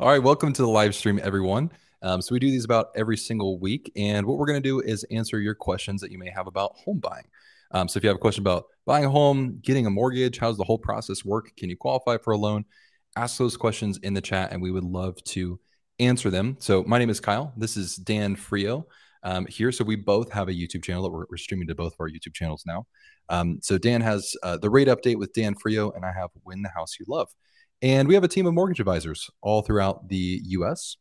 All right, welcome to the live stream, everyone. Um, so we do these about every single week, and what we're going to do is answer your questions that you may have about home buying. Um, so if you have a question about buying a home, getting a mortgage, how's the whole process work? Can you qualify for a loan? Ask those questions in the chat, and we would love to answer them. So my name is Kyle. This is Dan Frio um, here. So we both have a YouTube channel that we're, we're streaming to both of our YouTube channels now. Um, so Dan has uh, the rate update with Dan Frio, and I have Win the House You Love. And we have a team of mortgage advisors all throughout the US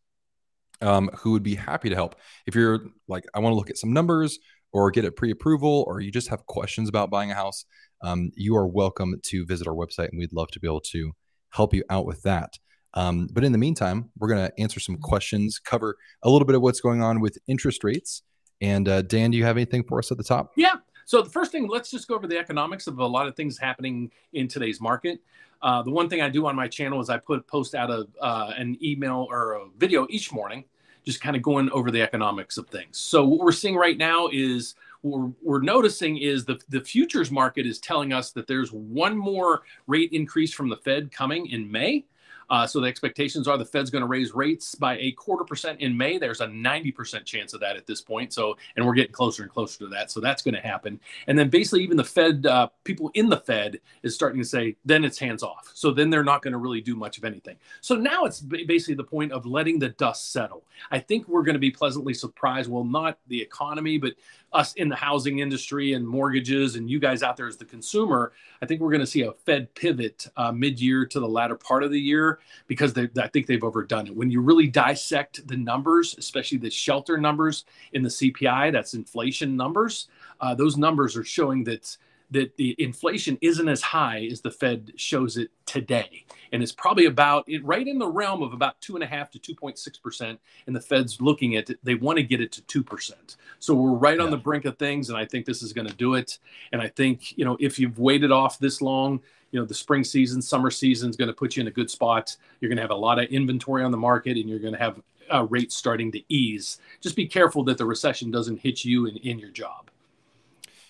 um, who would be happy to help. If you're like, I want to look at some numbers or get a pre approval, or you just have questions about buying a house, um, you are welcome to visit our website and we'd love to be able to help you out with that. Um, but in the meantime, we're going to answer some questions, cover a little bit of what's going on with interest rates. And uh, Dan, do you have anything for us at the top? Yeah. So the first thing, let's just go over the economics of a lot of things happening in today's market. Uh, the one thing I do on my channel is I put post out a, uh, an email or a video each morning, just kind of going over the economics of things. So what we're seeing right now is what we're, we're noticing is the, the futures market is telling us that there's one more rate increase from the Fed coming in May. Uh, so the expectations are the Fed's going to raise rates by a quarter percent in May. There's a 90% chance of that at this point. So, and we're getting closer and closer to that. So that's going to happen. And then basically, even the Fed, uh, people in the Fed is starting to say, then it's hands off. So then they're not going to really do much of anything. So now it's basically the point of letting the dust settle. I think we're going to be pleasantly surprised. Well, not the economy, but us in the housing industry and mortgages and you guys out there as the consumer, I think we're going to see a Fed pivot uh, mid-year to the latter part of the year because they, I think they've overdone it. When you really dissect the numbers, especially the shelter numbers in the CPI, that's inflation numbers, uh, those numbers are showing that that the inflation isn't as high as the Fed shows it today. And it's probably about it right in the realm of about two and a half to 2.6 percent. And the Fed's looking at it, they want to get it to two percent. So we're right yeah. on the brink of things, and I think this is going to do it. And I think you know if you've waited off this long, you know the spring season, summer season is going to put you in a good spot. You're going to have a lot of inventory on the market, and you're going to have uh, rates starting to ease. Just be careful that the recession doesn't hit you in, in your job.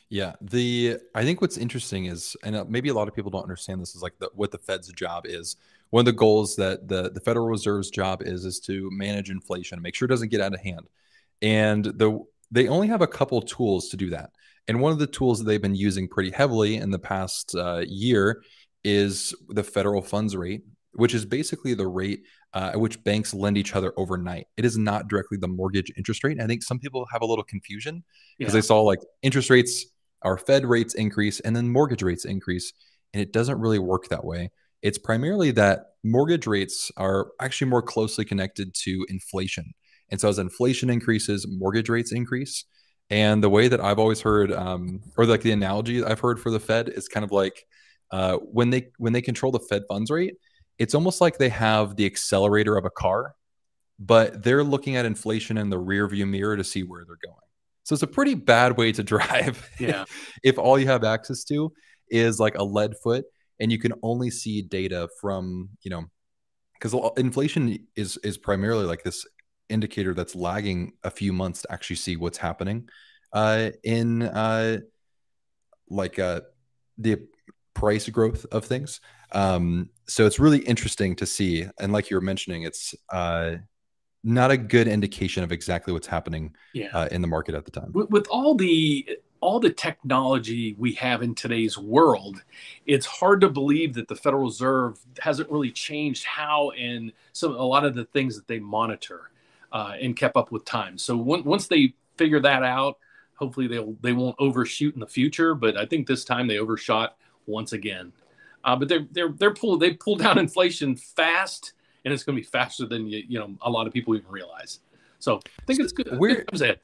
Yeah, the I think what's interesting is, and uh, maybe a lot of people don't understand this is like the, what the Fed's job is. One of the goals that the the Federal Reserve's job is is to manage inflation, make sure it doesn't get out of hand, and the they only have a couple tools to do that. And one of the tools that they've been using pretty heavily in the past uh, year is the federal funds rate, which is basically the rate uh, at which banks lend each other overnight. It is not directly the mortgage interest rate. I think some people have a little confusion because yeah. they saw like interest rates our Fed rates increase and then mortgage rates increase. And it doesn't really work that way. It's primarily that mortgage rates are actually more closely connected to inflation. And so as inflation increases, mortgage rates increase. And the way that I've always heard, um, or like the analogy I've heard for the Fed is kind of like uh, when they when they control the Fed funds rate, it's almost like they have the accelerator of a car, but they're looking at inflation in the rear view mirror to see where they're going. So it's a pretty bad way to drive. Yeah. if all you have access to is like a lead foot and you can only see data from, you know, because inflation is is primarily like this indicator that's lagging a few months to actually see what's happening uh, in uh, like uh, the price growth of things. Um, so it's really interesting to see, and like you were mentioning, it's uh, not a good indication of exactly what's happening yeah. uh, in the market at the time. With, with, all the all the technology we have in today's world, it's hard to believe that the Federal Reserve hasn't really changed how and some a lot of the things that they monitor uh, and kept up with time. So when, once they figure that out, hopefully they'll they won't overshoot in the future. But I think this time they overshot once again. Uh, but they're they're they're pull they pulled down inflation fast and it's going to be faster than you, you know a lot of people even realize. So I think it's good. Where comes in.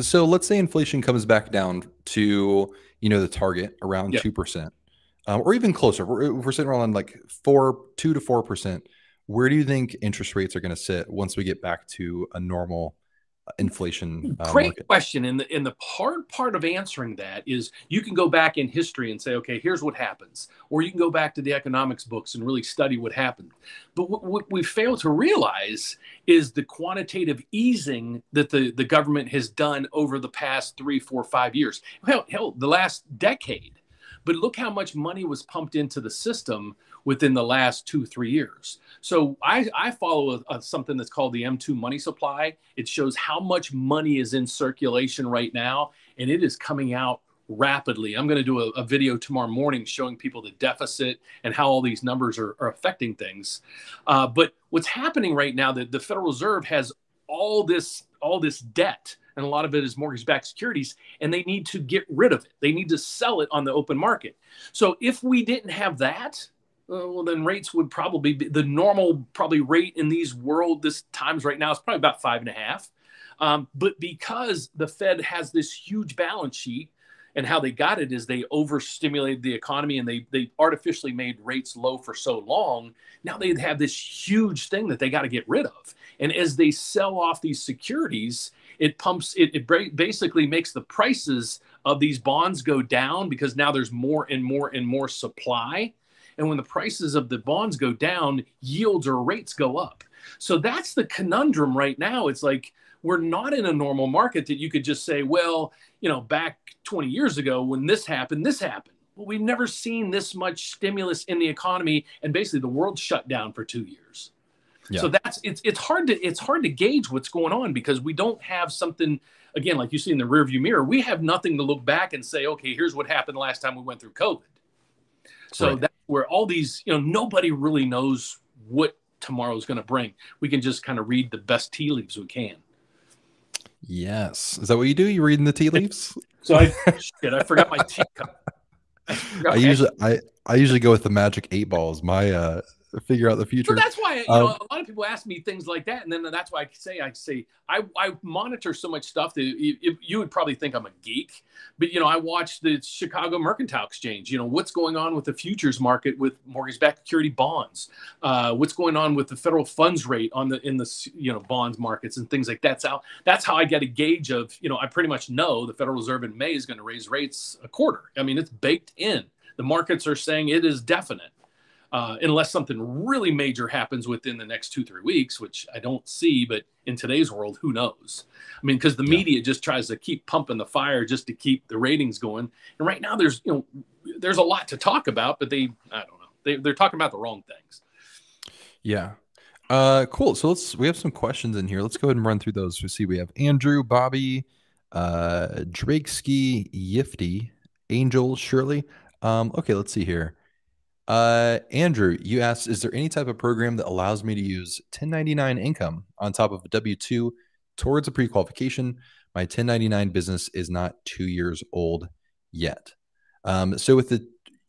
So let's say inflation comes back down to you know the target around two yep. percent, um, or even closer. We're, we're sitting around like four, two to four percent. Where do you think interest rates are going to sit once we get back to a normal inflation uh, great market? question and the, and the hard part of answering that is you can go back in history and say okay here's what happens or you can go back to the economics books and really study what happened but what, what we fail to realize is the quantitative easing that the, the government has done over the past three four five years hell, hell the last decade but look how much money was pumped into the system within the last two three years. So i, I follow a, a, something that's called the m2 money supply. It shows how much money is in circulation right now and it is coming out rapidly. I'm going to do a, a, video tomorrow morning showing people the deficit and how all these numbers are, are affecting things. Uh, but what's happening right now that the federal reserve has all this all this debt and a lot of it is mortgage backed securities, and they need to get rid of it. They need to sell it on the open market. So if we didn't have that, uh, well, then rates would probably be the normal probably rate in these world this times right now is probably about five and a half. Um, but because the Fed has this huge balance sheet, and how they got it is they overstimulated the economy and they they artificially made rates low for so long. Now they have this huge thing that they got to get rid of. And as they sell off these securities, it pumps it, it basically makes the prices of these bonds go down because now there's more and more and more supply. And when the prices of the bonds go down yields or rates go up. So that's the conundrum right now. It's like we're not in a normal market that you could just say well you know back 20 years ago when this happened this happened. Well we've never seen this much stimulus in the economy and basically the world shut down for two years yeah. So that's it's it's hard to it's hard to gauge what's going on because we don't have something again like you see in the rearview mirror. We have nothing to look back and say, okay, here's what happened last time we went through COVID. So right. that's where all these you know nobody really knows what tomorrow's going to bring. We can just kind of read the best tea leaves we can. Yes, is that what you do? You reading the tea leaves? so I shit, I forgot my teacup. I, I usually I I usually go with the magic eight balls. My uh figure out the future. So that's why you um, know a lot of people ask me things like that, and then that's why I say I say I, I monitor so much stuff that you, you would probably think I'm a geek, but you know I watch the Chicago Mercantile Exchange. You know what's going on with the futures market with mortgage-backed security bonds, uh, what's going on with the federal funds rate on the in the you know bonds markets and things like that. So that's how I get a gauge of you know I pretty much know the Federal Reserve in May is going to raise rates a quarter. I mean it's baked in. The markets are saying it is definite uh, unless something really major happens within the next two three weeks which i don't see but in today's world who knows? I mean because the yeah. media just tries to keep pumping the fire just to keep the ratings going. And right now there's you know there's a lot to talk about but they i don't know. They, they're talking about the wrong things. Yeah. Uh cool. So let's we have some questions in here. Let's go ahead and run through those. We see we have andrew bobby uh drakesky yifty angel shirley. Um okay let's see here uh, Andrew, you asked, is there any type of program that allows me to use 1099 income on top of a W 2 towards a pre qualification? My 1099 business is not two years old yet. Um, so, with the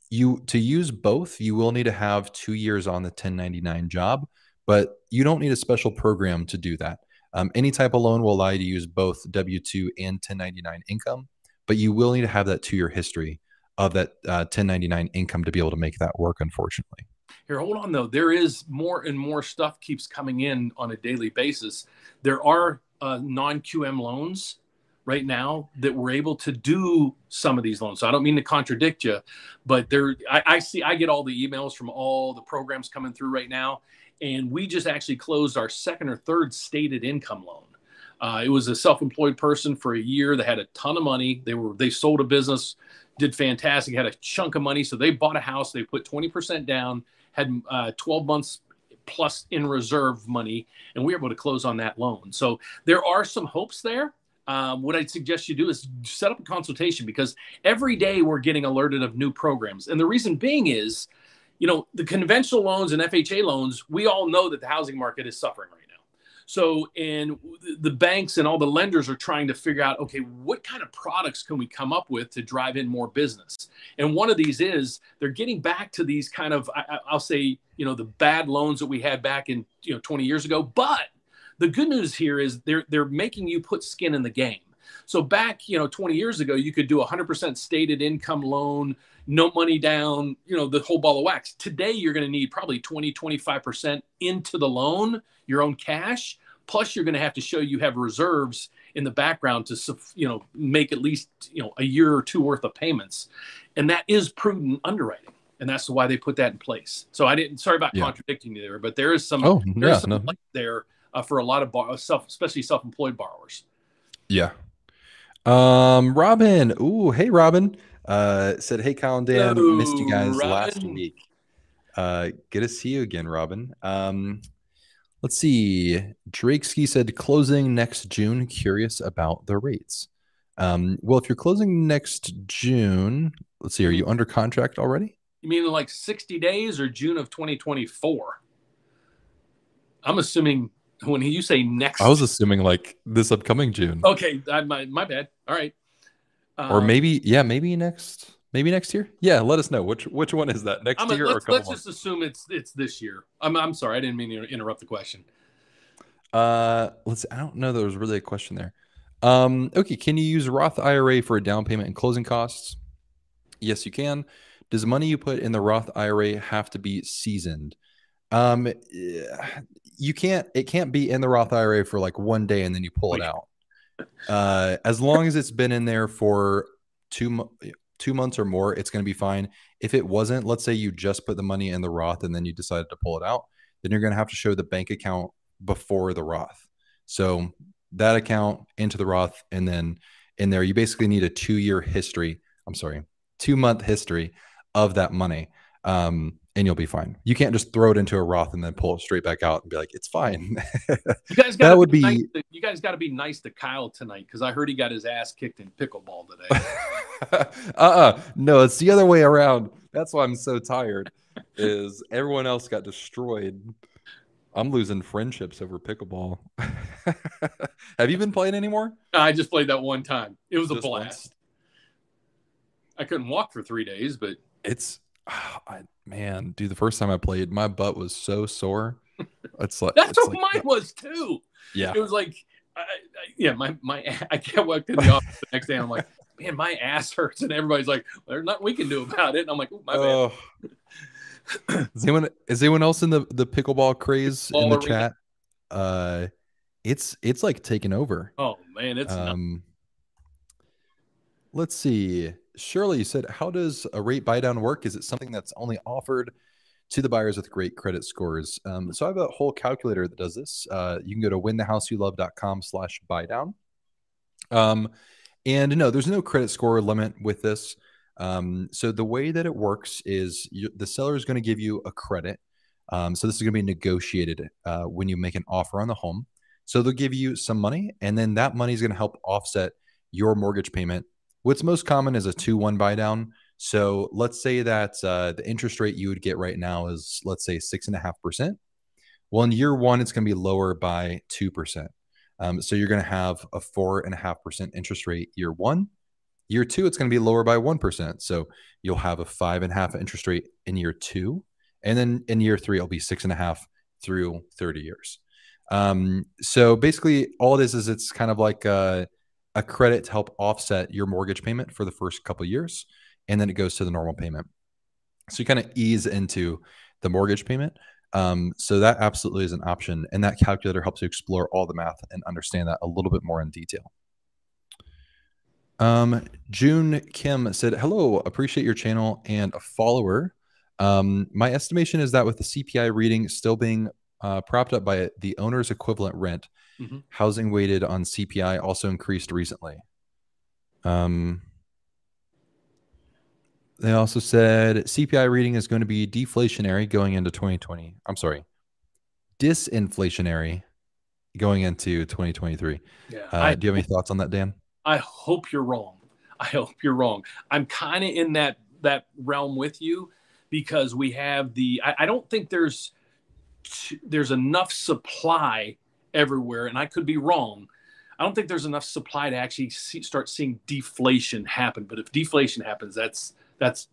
you to use both, you will need to have two years on the 1099 job, but you don't need a special program to do that. Um, any type of loan will allow you to use both W 2 and 1099 income, but you will need to have that two year history of that uh, 1099 income to be able to make that work, unfortunately. Here, hold on though. There is more and more stuff keeps coming in on a daily basis. There are uh, non QM loans right now that we're able to do some of these loans. So I don't mean to contradict you, but there I, I, see I get all the emails from all the programs coming through right now, and we just actually closed our second or third stated income loan. Uh, it was a self-employed person for a year that had a ton of money. They were they sold a business did fantastic, had a chunk of money. So they bought a house, they put 20% down, had uh, 12 months plus in reserve money, and we were able to close on that loan. So there are some hopes there. Um, what I'd suggest you do is set up a consultation because every day we're getting alerted of new programs. And the reason being is, you know, the conventional loans and FHA loans, we all know that the housing market is suffering right so, and the banks and all the lenders are trying to figure out, okay, what kind of products can we come up with to drive in more business? And one of these is they're getting back to these kind of, I, will say, you know, the bad loans that we had back in, you know, 20 years ago. But the good news here is they're they're making you put skin in the game. So back, you know, 20 years ago, you could do a 100% stated income loan, no money down, you know, the whole ball of wax. Today, you're going to need probably 20, 25% into the loan, your own cash. Plus, you're going to have to show you have reserves in the background to, you know, make at least, you know, a year or two worth of payments. And that is prudent underwriting. And that's why they put that in place. So I didn't, sorry about yeah. contradicting you there, but there is some, oh, there's yeah, some no. there uh, for a lot of bar- self, especially self-employed borrowers. Yeah. Um, Robin. Ooh, hey, Robin. Uh, said, "Hey, and Dan, Hello, missed you guys last week. Uh, good to see you again, Robin. Um, let's see. Drake Ski said closing next June. Curious about the rates. Um, well, if you're closing next June, let's see. Are you under contract already? You mean like 60 days or June of 2024? I'm assuming when you say next. I was assuming like this upcoming June, okay. I, my my bad. All right. Or Um, maybe yeah, maybe next, maybe next year. Yeah, let us know which which one is that next I'm year a let's, couple let's months. just assume it's it's this year. I'm I'm sorry. I didn't mean to interrupt the question. Uh, let's. I don't know. There was really a question there. Um, okay. Can you use Roth IRA for a down payment and closing costs? Yes, you can. Does money you put in the Roth IRA have to be seasoned? Um, you can't. It can't be in the Roth IRA for like one day and then you pull it out. Uh, as long as it's been in there for two two months or more, it's going to be fine. If it wasn't, let's say you just put the money in the Roth and then you decided to pull it out, then you're going to have to show the bank account before the Roth. So that account into the Roth, and then in there, you basically need a two year history. I'm sorry, two month history of that money, um, and you'll be fine. You can't just throw it into a Roth and then pull it straight back out and be like, it's fine. You guys got would be, nice to, you guys got to be nice to Kyle tonight because I heard he got his ass kicked in pickleball today. uh-uh. No, it's the other way around. That's why I'm so tired. Is everyone else got destroyed? I'm losing friendships over pickleball. Have you been playing anymore? I just played that one time. It was a blast. once? I couldn't walk for three days, but It's ah, I, man, dude. The first time I played, my butt was so sore. It's like that's it's what like- mine was too. yeah. It was like, I, I, yeah, my my I can't walk in the office the next day. And I'm like, man, my ass hurts, and everybody's like, there's nothing we can do about it. And I'm like, oh, my bad. Oh. is anyone is anyone else in the the pickleball craze in the arena. chat? Uh, it's it's like taking over. Oh man, it's Um, let's see. Shirley, you said, how does a rate buy down work? Is it something that's only offered to the buyers with great credit scores? Um, so I have a whole calculator that does this. Uh, you can go to winthehouseyoulove.com slash buy down. Um, and no, there's no credit score limit with this. Um, so the way that it works is you, the seller is going to give you a credit. Um, so this is going to be negotiated uh, when you make an offer on the home. So they'll give you some money, and then that money is going to help offset your mortgage payment. What's most common is a two-one buy down. So let's say that uh, the interest rate you would get right now is let's say six and a half percent. Well, in year one, it's going to be lower by two percent. Um, so you're going to have a four and a half percent interest rate year one. Year two, it's going to be lower by one percent. So you'll have a five and a half interest rate in year two, and then in year three, it'll be six and a half through 30 years. Um, so basically, all it is is it's kind of like a, a credit to help offset your mortgage payment for the first couple years, and then it goes to the normal payment. So you kind of ease into the mortgage payment. Um, so that absolutely is an option, and that calculator helps you explore all the math and understand that a little bit more in detail. Um, June Kim said, "Hello, appreciate your channel and a follower. Um, my estimation is that with the CPI reading still being uh, propped up by the owner's equivalent rent, Mhm. housing weighted on CPI also increased recently. Um, they also said CPI reading is going to be deflationary going into 2020. I'm sorry, disinflationary going into 2023. yeah. Uh, I, do you have any thoughts on that, Dan? I hope you're wrong. I hope you're wrong. I'm kind of in that that realm with you because we have the. I, I don't think there's there's enough supply everywhere, and I could be wrong. I don't think there's enough supply to actually see, start seeing deflation happen. But if deflation happens, that's that's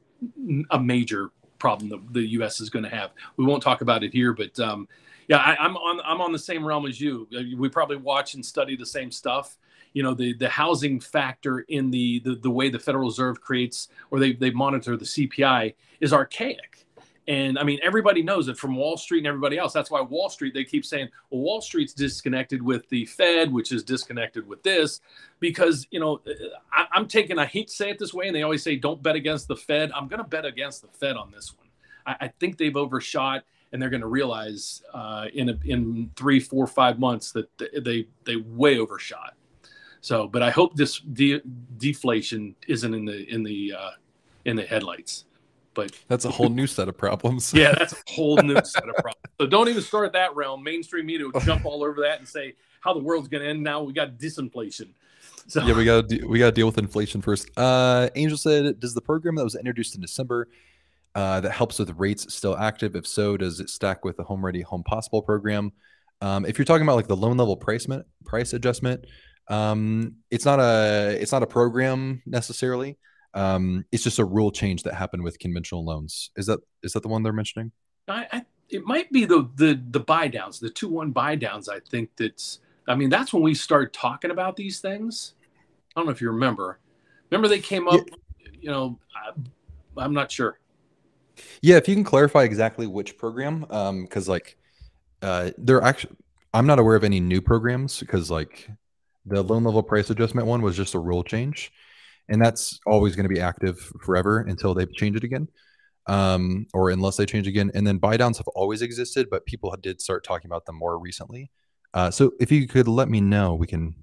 a major problem that the U.S. is going to have. We won't talk about it here, but um, yeah, I, I'm on I'm on the same realm as you. We probably watch and study the same stuff you know the the housing factor in the the, the way the Federal Reserve creates or they they monitor the CPI is archaic. And I mean, everybody knows it from Wall Street and everybody else. That's why Wall Street, they keep saying, well, Wall Street's disconnected with the Fed, which is disconnected with this, because, you know, I, I'm taking, I hate to say it this way, and they always say, don't bet against the Fed. I'm going to bet against the Fed on this one. I, I think they've overshot, and they're going to realize uh, in, a, in three, four, five months that they, they way overshot. So, but I hope this de- deflation isn't in the in the uh, in the headlights. But that's a whole new set of problems. yeah, that's a whole new set of problems. So don't even start that realm. Mainstream media will jump all over that and say how the world's going to end. Now we got disinflation. So yeah, we got to we got to deal with inflation first. Uh, Angel said, "Does the program that was introduced in December uh, that helps with rates still active? If so, does it stack with the Home Ready Home Possible program? Um, if you're talking about like the loan level price price adjustment, um, it's not a it's not a program necessarily. Um, it's just a rule change that happened with conventional loans. Is that is that the one they're mentioning? I, I it might be the the the buy downs, the two one buy downs. I think that's. I mean, that's when we start talking about these things. I don't know if you remember. Remember they came up. Yeah. You know, I, I'm not sure. Yeah, if you can clarify exactly which program, because um, like uh, they're actually, I'm not aware of any new programs because like the loan level price adjustment one was just a rule change, and that's always going to be active forever until they change it again, um, or unless they change again. And then buy downs have always existed, but people did start talking about them more recently. Uh, so if you could let me know, we can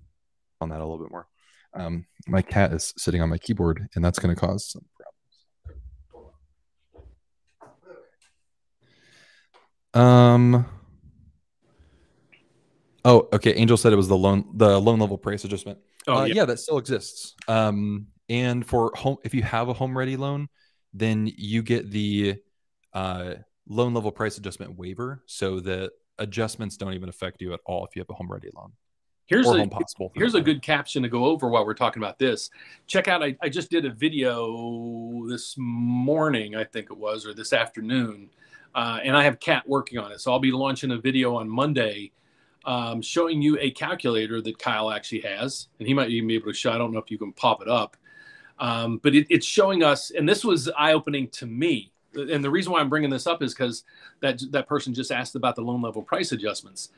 on that a little bit more. Um, my cat is sitting on my keyboard, and that's going to cause some problems. Um. Oh, okay. Angel said it was the loan the loan level price adjustment. Oh, uh, yeah. yeah. that still exists. Um, and for home, if you have a home ready loan, then you get the uh, loan level price adjustment waiver, so the adjustments don't even affect you at all if you have a home ready loan. Here's a here's a good caption to go over while we're talking about this. Check out. I, I just did a video this morning, I think it was, or this afternoon, uh, and I have Cat working on it. So I'll be launching a video on Monday um, showing you a calculator that Kyle actually has, and he might even be able to show. I don't know if you can pop it up, um, but it, it's showing us. And this was eye opening to me. And the reason why I'm bringing this up is because that that person just asked about the loan level price adjustments.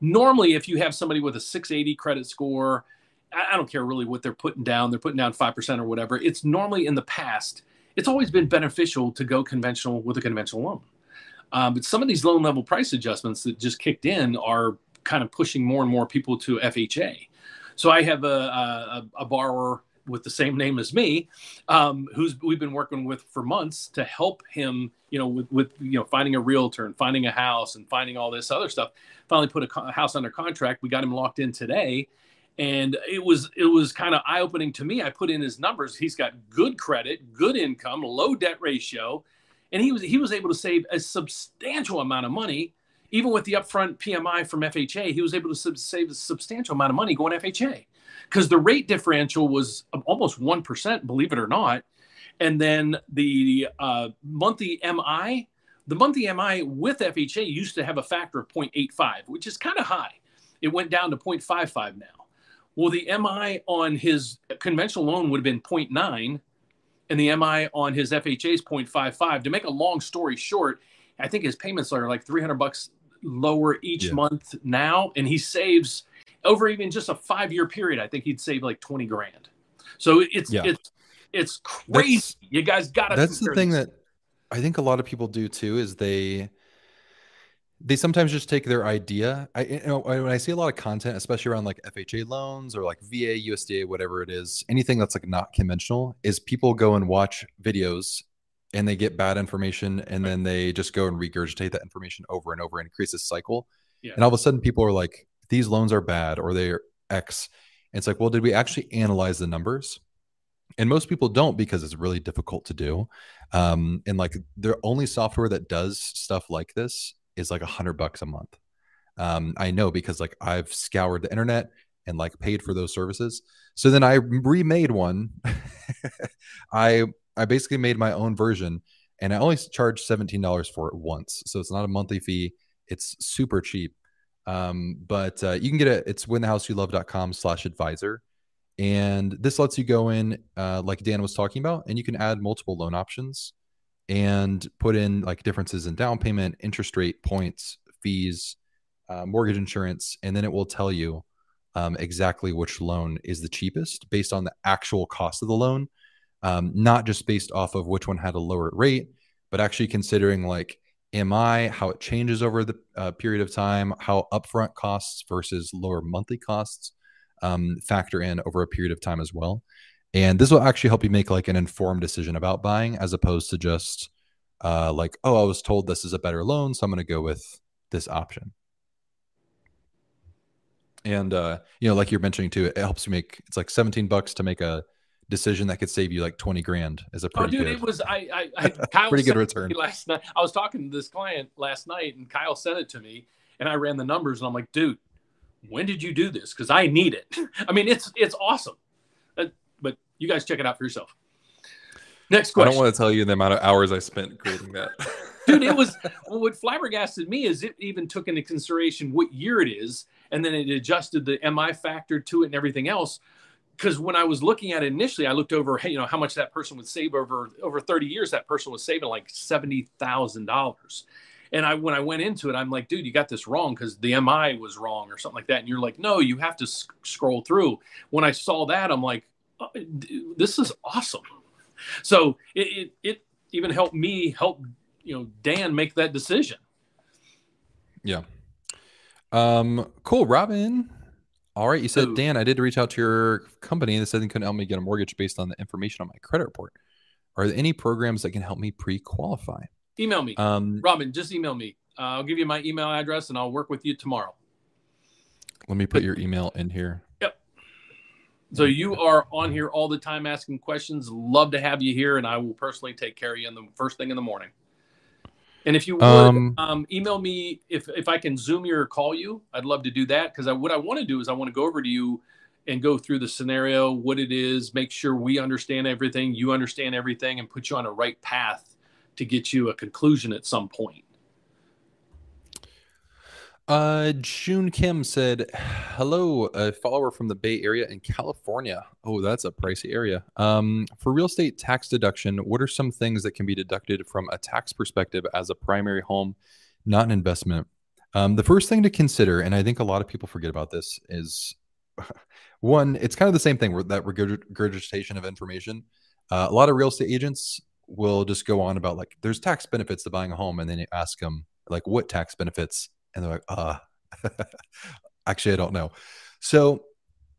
Normally, if you have somebody with a 680 credit score, I, I don't care really what they're putting down. They're putting down five percent or whatever. It's normally in the past. It's always been beneficial to go conventional with a conventional loan. Um, but some of these loan level price adjustments that just kicked in are kind of pushing more and more people to FHA. So I have a, a, a borrower with the same name as me, um, who's we've been working with for months to help him, you know, with, with you know finding a realtor and finding a house and finding all this other stuff. Finally, put a, co- a house under contract. We got him locked in today, and it was it was kind of eye opening to me. I put in his numbers. He's got good credit, good income, low debt ratio, and he was he was able to save a substantial amount of money even with the upfront PMI from FHA, he was able to sub- save a substantial amount of money going FHA because the rate differential was almost 1%, believe it or not. And then the uh, monthly MI, the monthly MI with FHA used to have a factor of 0.85, which is kind of high. It went down to 0.55 now. Well, the MI on his conventional loan would have been 0.9, and the MI on his FHA is 0.55. To make a long story short, I think his payments are like 300 bucks lower each yeah. month now, and he saves over even just a five year period. I think he'd save like twenty grand. So it's yeah. it's it's crazy. That's, you guys got to. That's the thing that I think a lot of people do too. Is they they sometimes just take their idea. I you know when I see a lot of content, especially around like FHA loans or like VA, USDA, whatever it is, anything that's like not conventional, is people go and watch videos and they get bad information and then they just go and regurgitate that information over and over and increase this cycle. Yeah. And all of a sudden people are like, these loans are bad or they're X. And it's like, well, did we actually analyze the numbers? And most people don't because it's really difficult to do. Um, and like the only software that does stuff like this is like a hundred bucks a month. Um, I know because like I've scoured the internet and like paid for those services. So then I remade one. I I basically made my own version and I only charged $17 for it once. So it's not a monthly fee. It's super cheap. Um, but uh, you can get it. It's winthehouseyoulove.com slash advisor. And this lets you go in, uh, like Dan was talking about, and you can add multiple loan options and put in like differences in down payment, interest rate, points, fees, uh, mortgage insurance, and then it will tell you um, exactly which loan is the cheapest based on the actual cost of the loan um, not just based off of which one had a lower rate, but actually considering like MI, how it changes over the uh, period of time, how upfront costs versus lower monthly costs um, factor in over a period of time as well. and this will actually help you make like an informed decision about buying as opposed to just uh, like oh i was told this is a better loan so i'm going to go with this option and uh, you know like you're mentioning too it helps you make it's like 17 bucks to make a decision that could save you like 20 grand is a Oh, pretty dude, good it was I. I, I Kyle pretty good sent it to return Last night, I was talking to this client last night, and Kyle sent it to me, and I ran the numbers, and I'm like, dude, when did you do this? Because I need it. I mean, it's it's awesome. Uh, but you guys check it out for yourself. Next question. i don't want to tell you the amount of hours i spent creating that dude it was well, what flabbergasted me is it even took into consideration what year it is and then it adjusted the mi factor to it and everything else because when i was looking at it initially i looked over you know how much that person would save over over 30 years that person was saving like $70000 and i when i went into it i'm like dude you got this wrong because the mi was wrong or something like that and you're like no you have to sc- scroll through when i saw that i'm like oh, this is awesome so it, it, it even helped me help you know Dan make that decision. Yeah. Um, cool. Robin. All right. You said, So- Dan, I did reach out to your company. And they said they couldn't help me get a mortgage based on the information on my credit report. Are there any programs that can help me pre qualify? Email me, Um, Robin. Just email me. Uh, I'll give you my email address and I'll work with you tomorrow. let me put your email in here. Yep. So you are on here all the time asking questions. Love to have you here, and I will personally take care of you in the first thing in the morning. And if you would Um, um, email me if if I can Zoom you or call you, I'd love to do that because I, what I want to do is I want to go over to you and go through the scenario, what it is, make sure we understand everything, you understand everything, and put you on a right path to get you a conclusion at some point. Uh, June Kim said, "Hello, a follower from the Bay Area in California. Oh, that's a pricey area. Um, for real estate tax deduction, what are some things that can be deducted from a tax perspective as a primary home, not an investment? Um, the first thing to consider, and I think a lot of people forget about this, is one. It's kind of the same thing that regurgitation of information. Uh, a lot of real estate agents will just go on about like, there's tax benefits to buying a home, and then you ask them like, what tax benefits?" And they're like, uh, actually, I don't know. So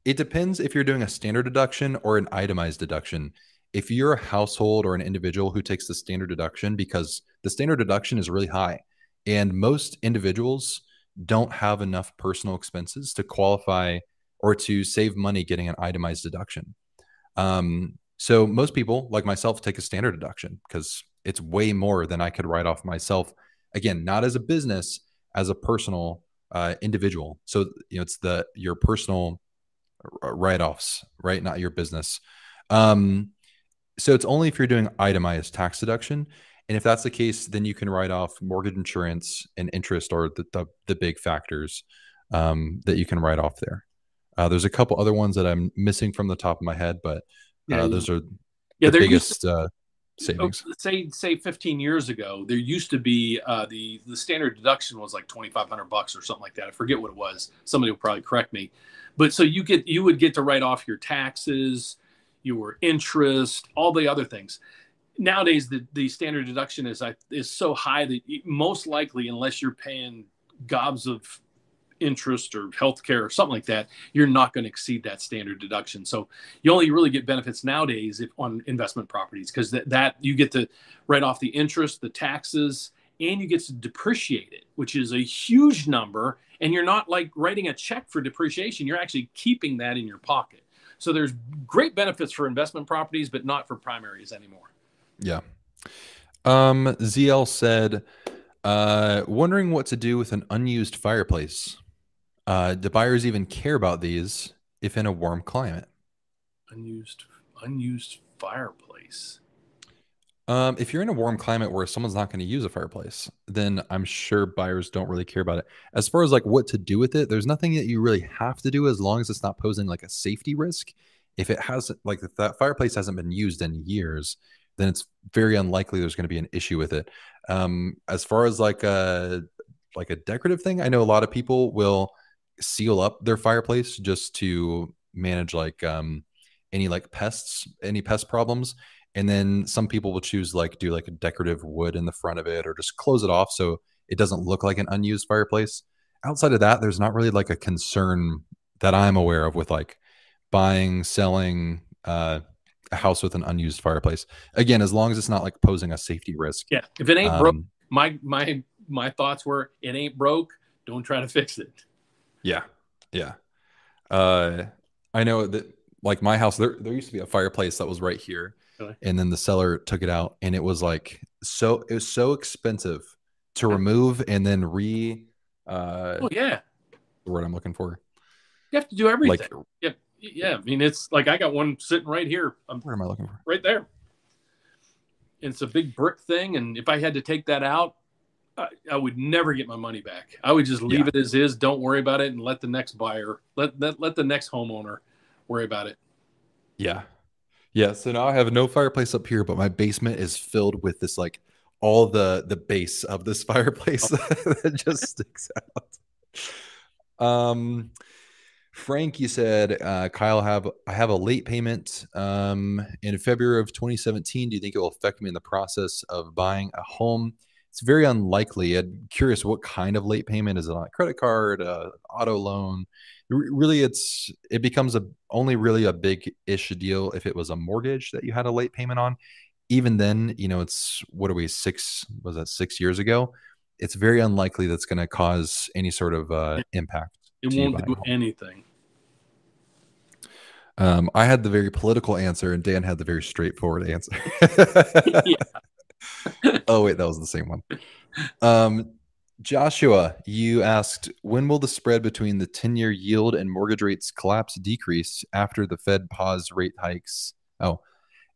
it depends if you're doing a standard deduction or an itemized deduction. If you're a household or an individual who takes the standard deduction, because the standard deduction is really high, and most individuals don't have enough personal expenses to qualify or to save money getting an itemized deduction. Um, so most people, like myself, take a standard deduction because it's way more than I could write off myself. Again, not as a business, as a personal uh, individual. So you know, it's the your personal write-offs, right? Not your business. Um, so it's only if you're doing itemized tax deduction, and if that's the case, then you can write off mortgage insurance and interest, or the the, the big factors um, that you can write off there. Uh, there's a couple other ones that I'm missing from the top of my head, but uh, Yeah, those are Yeah, the there used biggest Oh, savings. say say 15 years ago, there used to be uh, the the standard deduction was like 2,500 bucks or something like that. I forget what it was. Somebody will probably correct me. But so you get you would get to write off your taxes, your interest, all the other things. Nowadays, the, the standard deduction is I- is so high that most likely, unless you're paying gobs of interest or healthcare or something like that, you're not going to exceed that standard deduction. So you only really get benefits nowadays if on investment properties because that, that you get to write off the interest, the taxes, and you get to depreciate it, which is a huge number. And you're not like writing a check for depreciation, you're actually keeping that in your pocket. So there's great benefits for investment properties, but not for primaries anymore. Yeah. Um, ZL said, uh, wondering what to do with an unused fireplace. Uh, do buyers even care about these if in a warm climate? Unused unused fireplace. Um, if you're in a warm climate where someone's not going to use a fireplace, then I'm sure buyers don't really care about it. As far as like what to do with it, there's nothing that you really have to do as long as it's not posing like a safety risk. If it hasn't, like if that fireplace hasn't been used in years, then it's very unlikely there's going to be an issue with it. Um, as far as like a like a decorative thing, I know a lot of people will seal up their fireplace just to manage like um, any like pests, any pest problems and then some people will choose like do like a decorative wood in the front of it or just close it off so it doesn't look like an unused fireplace outside of that there's not really like a concern that i'm aware of with like buying selling uh a house with an unused fireplace. Again, as long as it's not like posing a safety risk. Yeah. If it ain't broke, Um, my my my thoughts were it ain't broke. Don't try to fix it. Yeah, yeah. Uh, I know that like my house, there there used to be a fireplace that was right here, Really? and then the seller took it out, and it was like so it was so expensive to remove and then re. Uh, Oh yeah. the word I'm looking for, You have to do everything. like yeah. Yeah. I mean, it's like I got one sitting right here. I'm what am I looking for? right there. And it's a big brick thing, and if I had to take that out, I, I would never get my money back. I would just leave Yeah. it as is. Don't worry about it, and let the next buyer, let let, let the next homeowner worry about it. Yeah. Yeah. So now I have no fireplace up here, but my basement is filled with this like all the the base of this fireplace that just sticks out. Um Frank, you said, uh, Kyle, have I have a late payment um, in February of 2017. Do you think it will affect me in the process of buying a home? It's very unlikely. I'm curious what kind of late payment is it on a credit card, uh, auto loan? Really it's it becomes a only really a big ish deal if it was a mortgage that you had a late payment on even then you know it's what are we six was that six years ago it's very unlikely that's going to cause any sort of uh, impact It won't do anything. um, i had the very political answer and dan had the very straightforward answer oh wait that was the same one um, Joshua, you asked when will the spread between the 10 year yield and mortgage rates collapse decrease after the Fed pause rate hikes? Oh,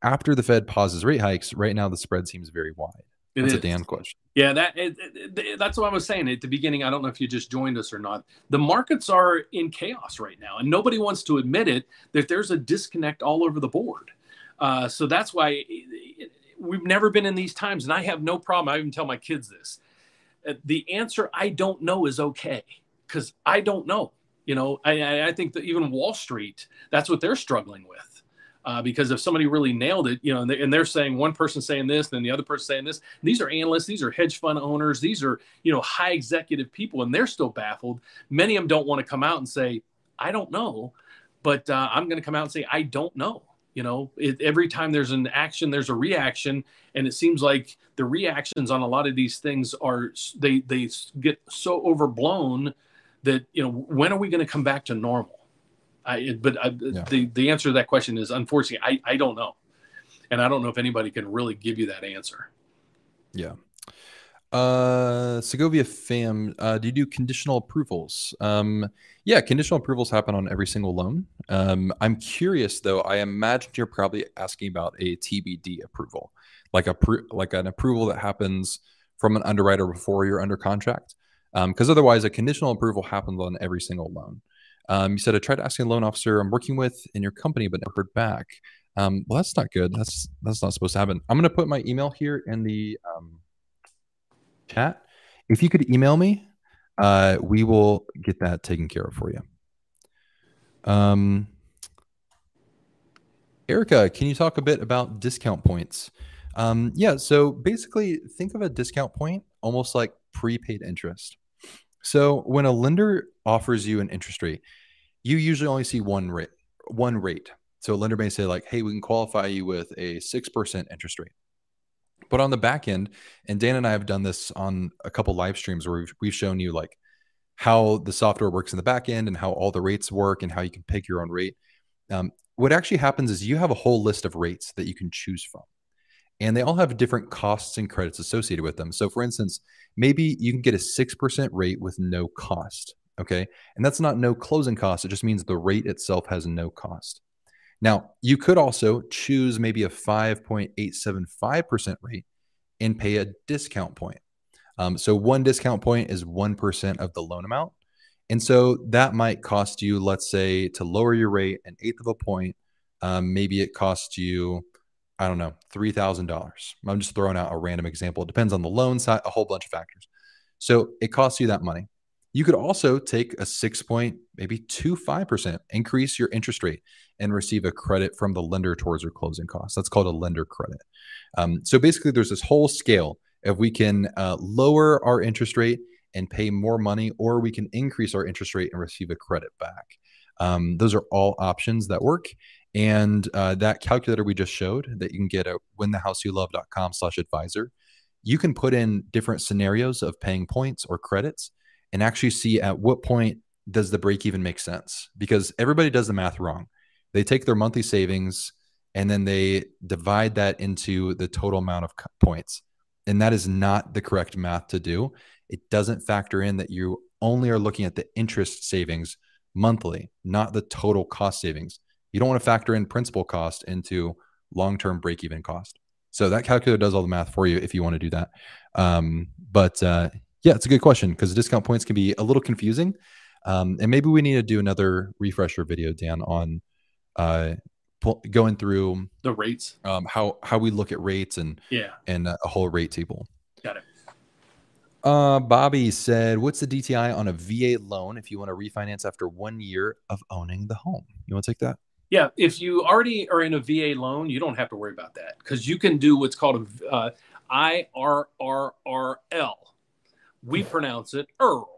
after the Fed pauses rate hikes, right now the spread seems very wide. It That's a is. Dan question. Yeah, that it, it- that's what I was saying at the beginning. I don't know if you just joined us or not. The markets are in chaos right now, and nobody wants to admit it. That there's a disconnect all over the board. Uh, so that's why we've never been in these times, and I have no problem. I even tell my kids this. Uh, the answer I don't know is okay because I don't know. You know, I- I, think that even Wall Street, that's what they're struggling with. Uh, because if somebody really nailed it, you know, and, they, they're saying one person saying this, then the other person saying this. These are analysts, these are hedge fund owners, these are you know high executive people, and they're still baffled. Many of them don't want to come out and say, "I don't know," but uh, I'm going to come out and say, "I don't know." You know, it, every time there's an action, there's a reaction, and it seems like the reactions on a lot of these things are they they get so overblown that you know when are we going to come back to normal? I, but uh, I, the the answer to that question is unfortunately I, I don't know, and I don't know if anybody can really give you that answer. Yeah. Uh, Segovia fam, uh, do you do conditional approvals? Um, yeah, conditional approvals happen on every single loan. Um, I'm curious though. I imagine you're probably asking about a TBD approval, like a pro- like an approval that happens from an underwriter before you're under contract. Because otherwise, a conditional approval happens on every single loan. Um, you said I tried asking a loan officer I'm working with in your company, but never heard back. Um, well, that's not good. That's that's not supposed to happen. I'm going to put my email here in the um, chat. If you could email me, uh, we will get that taken care of for you. Um, Erica, can you talk a bit about discount points? Um, yeah, so basically, think of a discount point almost like prepaid interest. So when a lender offers you an interest rate, you usually only see one rate. One rate. So a lender may say like, "Hey, we can qualify you with a six percent interest rate." But on the back end, and Dan and I have done this on a couple live streams where we've, we've shown you like how the software works in the back end and how all the rates work and how you can pick your own rate. Um, what actually happens is you have a whole list of rates that you can choose from. And they all have different costs and credits associated with them. So, for instance, maybe you can get a 6% rate with no cost. Okay. And that's not no closing cost. It just means the rate itself has no cost. Now, you could also choose maybe a 5.875% rate and pay a discount point. Um, so, one discount point is 1% of the loan amount. And so that might cost you, let's say, to lower your rate an eighth of a point. Um, maybe it costs you, I don't know, $3,000. I'm just throwing out a random example. It depends on the loan side, a whole bunch of factors. So it costs you that money. You could also take a six point, maybe two five percent, increase your interest rate, and receive a credit from the lender towards your closing costs. That's called a lender credit. Um, so basically, there's this whole scale. If we can uh, lower our interest rate and pay more money, or we can increase our interest rate and receive a credit back. Um, those are all options that work. And uh, that calculator we just showed that you can get at winthehouseyoulove.com slash advisor, you can put in different scenarios of paying points or credits and actually see at what point does the break even make sense? Because everybody does the math wrong. They take their monthly savings and then they divide that into the total amount of points. And that is not the correct math to do. It doesn't factor in that you only are looking at the interest savings monthly, not the total cost savings. You don't want to factor in principal cost into long term break even cost. So that calculator does all the math for you if you want to do that. Um, but uh, yeah, it's a good question because discount points can be a little confusing. Um, and maybe we need to do another refresher video, Dan, on uh, going through the rates, um, how how we look at rates and yeah, and a whole rate table. Got it. Uh, Bobby said, "What's the DTI on a VA loan if you want to refinance after one year of owning the home? You want to take that?" Yeah, if you already are in a VA loan, you don't have to worry about that because you can do what's called a uh, IRRRL. We pronounce it EARL.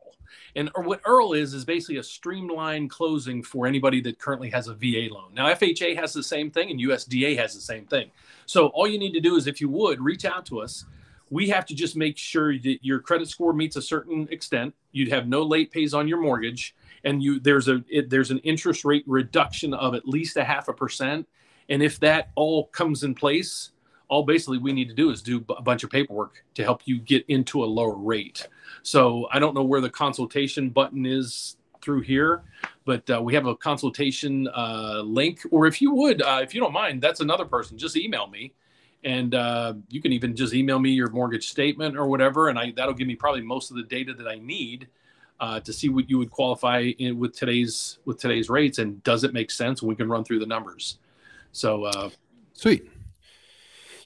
And what EARL is is basically a streamlined closing for anybody that currently has a VA loan. Now FHA has the same thing and USDA has the same thing. So all you need to do is if you would reach out to us, we have to just make sure that your credit score meets a certain extent. You'd have no late pays on your mortgage and you there's a it, there's an interest rate reduction of at least a half a percent and if that all comes in place all basically we need to do is do a bunch of paperwork to help you get into a lower rate. So i don't know where the consultation button is through here but uh, we have a consultation uh, link or if you would uh, if you don't mind that's another person. Just email me and uh, you can even just email me your mortgage statement or whatever and I, that'll give me probably most of the data that i need uh, to see what you would qualify in with today's with today's rates and does it make sense we can run through the numbers. So uh, sweet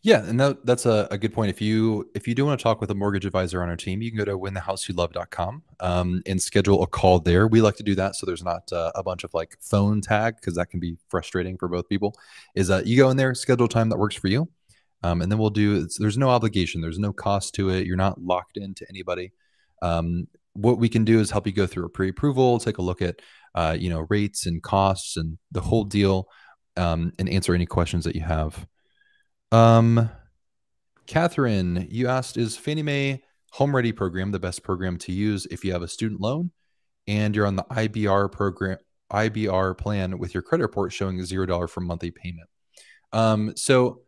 yeah and that, that's a, a, good point. If you if you do want to talk with a mortgage advisor on our team you can go to winthehouseyoulove.com um, and schedule a call there. We like to do that so there's not uh, a bunch of like phone tag because that can be frustrating for both people is uh, you go in there schedule time that works for you um, and then we'll do there's no obligation. There's no cost to it. You're not locked into anybody. Um, what we can do is help you go through a pre-approval, take a look at uh, you know rates and costs and the whole deal, um, and answer any questions that you have. Um, Catherine, you asked, is Fannie Mae Home Ready program the best program to use if you have a student loan and you're on the IBR program IBR plan with your credit report showing zero dollar for monthly payment? Um, so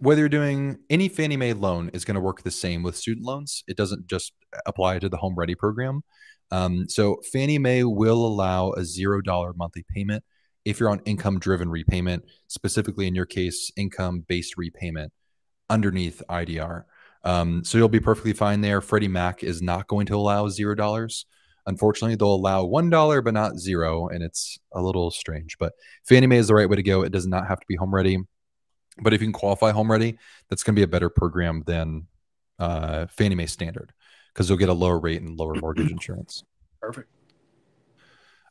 whether you're doing any Fannie Mae loan is going to work the same with student loans. It doesn't just apply to the Home Ready program. Um, so Fannie Mae will allow a zero dollar monthly payment if you're on income driven repayment, specifically in your case, income based repayment underneath IDR. Um, so you'll be perfectly fine there. Freddie Mac is not going to allow zero dollars. Unfortunately, they'll allow one dollar but not zero, and it's a little strange. But Fannie Mae is the right way to go. It does not have to be home ready. But if you can qualify home ready, that's going to be a better program than uh, Fannie Mae standard because you'll get a lower rate and lower mortgage insurance. Perfect.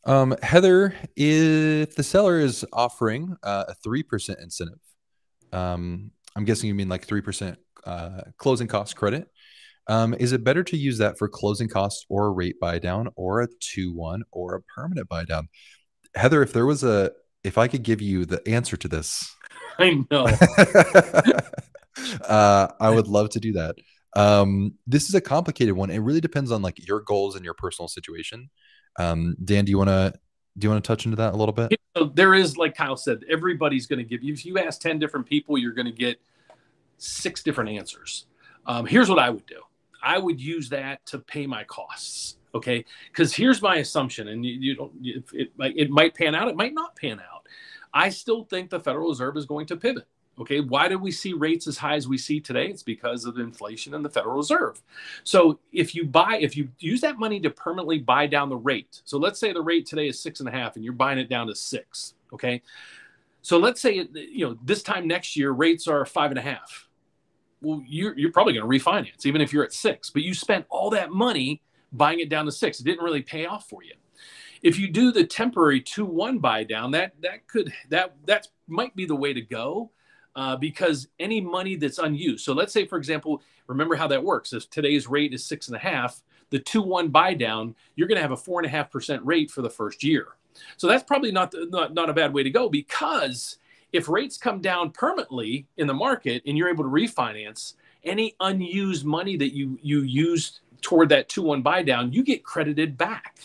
Um, Heather, if the seller is offering uh, a three percent incentive, um, I'm guessing you mean like three percent uh, closing cost credit. Um, is it better to use that for closing costs or a rate buy down or a two one or a permanent buy down? Heather, if there was a, if I could give you the answer to this, I know. uh, I would love to do that. Um, this is a complicated one. It really depends on like your goals and your personal situation. Um, Dan, do you want to do you want to touch into that a little bit? There is, like Kyle said, everybody's going to give you. If you ask ten different people, you're going to get six different answers. Um, here's what I would do. I would use that to pay my costs. Okay, because here's my assumption, and you, you don't. It, it, it might pan out. It might not pan out. I still think the Federal Reserve is going to pivot. Okay, why do we see rates as high as we see today? It's because of inflation and the Federal Reserve. So if you buy, if you use that money to permanently buy down the rate, so let's say the rate today is six and a half, and you're buying it down to six. Okay, so let's say you know this time next year rates are five and a half. Well, you're you're probably going to refinance even if you're at six, but you spent all that money buying it down to six. It didn't really pay off for you if you do the temporary two one buy down, that that could that that might be the way to go. Uh, because any money that's unused. So let's say, for example, remember how that works. If today's rate is six and a half, the two one buy down, you're going to have a four and a half percent rate for the first year. So that's probably not, not, not a bad way to go because if rates come down permanently in the market and you're able to refinance, any unused money that you you used toward that 2-1 buy down, you get credited back.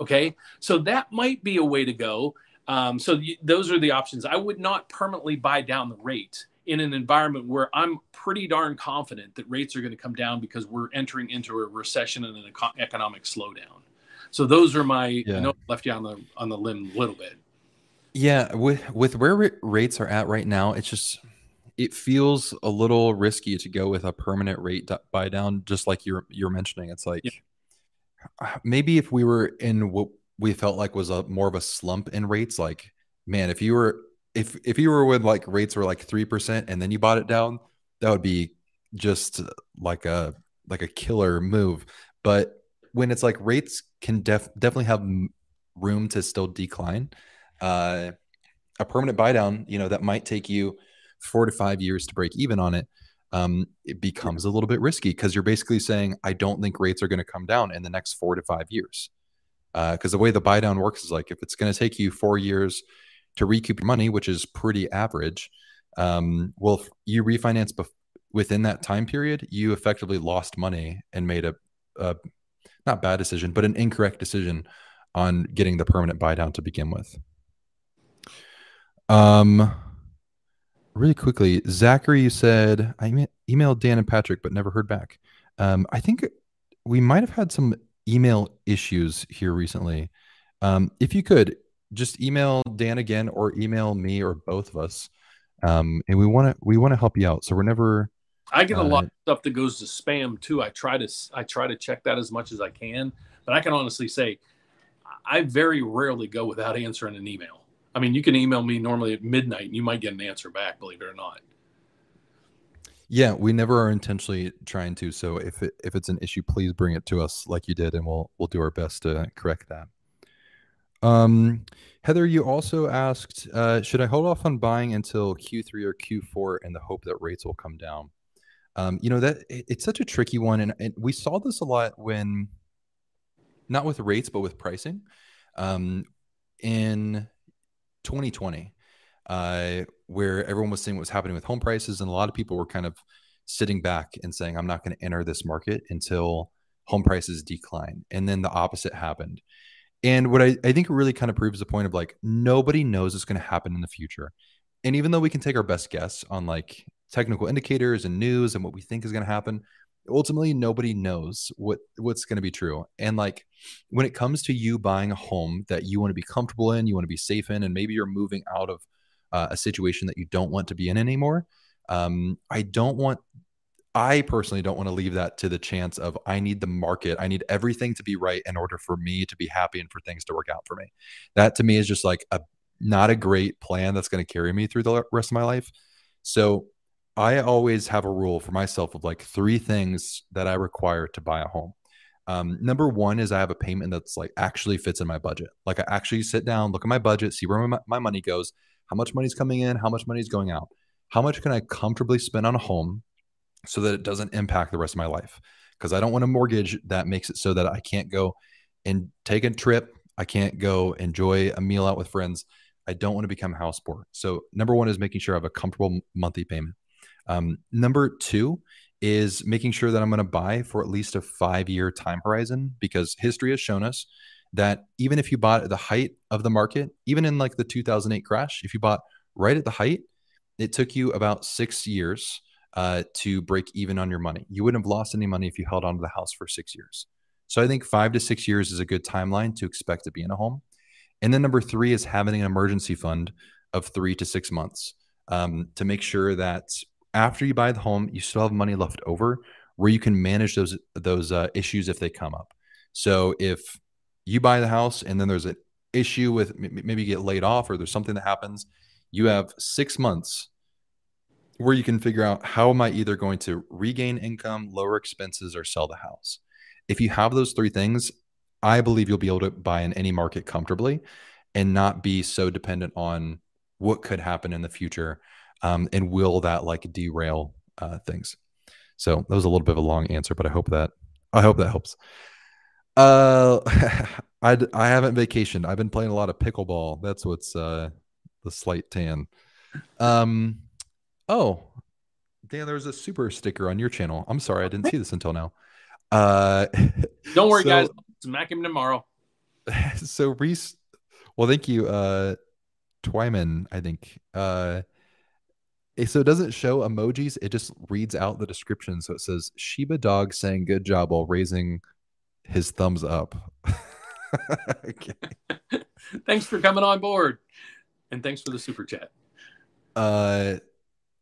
Okay? So that might be a way to go. Um, so you, those are the options. I would not permanently buy down the rate in an environment where I'm pretty darn confident that rates are going to come down because we're entering into a recession and an eco- economic slowdown. So those are my yeah. I know I left you on the on the limb a little bit. Yeah, with with where rates are at right now, it's just it feels a little risky to go with a permanent rate buy down, just like you're you're mentioning. It's like yeah. maybe if we were in what we felt like was a more of a slump in rates, like man, if you were if if you were when like rates were like three percent and then you bought it down, that would be just like a like a killer move. But when it's like rates can def- definitely have room to still decline. Uh, a permanent buy down, you know, that might take you four to five years to break even on it. Um, it becomes a little bit risky because you're basically saying, I don't think rates are going to come down in the next four to five years. Because uh, the way the buy down works is like if it's going to take you four years to recoup your money, which is pretty average, um, well, if you refinance bef- within that time period, you effectively lost money and made a, a not bad decision, but an incorrect decision on getting the permanent buy down to begin with. Um, really quickly, Zachary said I emailed Dan and Patrick, but never heard back. Um, I think we might have had some email issues here recently. Um, if you could just email Dan again, or email me, or both of us, um, and we want to we want to help you out. So we're never I get a lot of stuff that goes to spam too. I try to I try to check that as much as I can, but I can honestly say I very rarely go without answering an email. I mean, you can email me normally at midnight and you might get an answer back, believe it or not. Yeah, we never are intentionally trying to. So if it, if it's an issue, please bring it to us like you did, and we'll we'll do our best to correct that. Um, Heather, you also asked, uh, should I hold off on buying until Q3 or Q4 in the hope that rates will come down? Um, you know that it, it's such a tricky one, and, and, we saw this a lot when, not with rates, but with pricing, um, in 2020, uh, where everyone was seeing what was happening with home prices, and a lot of people were kind of sitting back and saying, "I'm not going to enter this market until home prices decline," and then the opposite happened. And what I, I think really kind of proves the point of like nobody knows what's going to happen in the future. And even though we can take our best guess on like technical indicators and news and what we think is going to happen ultimately nobody knows what what's going to be true and like when it comes to you buying a home that you want to be comfortable in you want to be safe in and maybe you're moving out of uh, a situation that you don't want to be in anymore um, i don't want i personally don't want to leave that to the chance of i need the market i need everything to be right in order for me to be happy and for things to work out for me that to me is just like a not a great plan that's going to carry me through the rest of my life so I always have a rule for myself of like three things that I require to buy a home. Um, number one is I have a payment that's like actually fits in my budget. Like I actually sit down, look at my budget, see where my, my money goes, how much money is coming in, how much money is going out, how much can I comfortably spend on a home so that it doesn't impact the rest of my life. Because I don't want a mortgage that makes it so that I can't go and take a trip, I can't go enjoy a meal out with friends. I don't want to become house poor. So number one is making sure I have a comfortable monthly payment. Um, number two is making sure that I'm going to buy for at least a five year time horizon because history has shown us that even if you bought at the height of the market, even in like the 2008 crash, if you bought right at the height, it took you about six years uh, to break even on your money. You wouldn't have lost any money if you held onto the house for six years. So I think five to six years is a good timeline to expect to be in a home. And then number three is having an emergency fund of three to six months um, to make sure that after you buy the home, you still have money left over where you can manage those those uh, issues if they come up. So if you buy the house and then there's an issue with maybe you get laid off or there's something that happens, you have six months where you can figure out how am I either going to regain income, lower expenses, or sell the house. If you have those three things, I believe you'll be able to buy in any market comfortably and not be so dependent on what could happen in the future um, and will that like derail uh, things? So that was a little bit of a long answer, but I hope that I hope that helps. Uh, I I haven't vacationed. I've been playing a lot of pickleball. That's what's uh the slight tan. Um, oh, Dan, there's a super sticker on your channel. I'm sorry, I didn't see this until now. Uh, don't worry, so, guys. Smack him tomorrow. So Reese, well, thank you, uh, Twyman. I think. Uh, eh, so it doesn't show emojis. It just reads out the description. So it says Shiba dog saying good job while raising his thumbs up. okay. thanks for coming on board, and thanks for the super chat. Uh,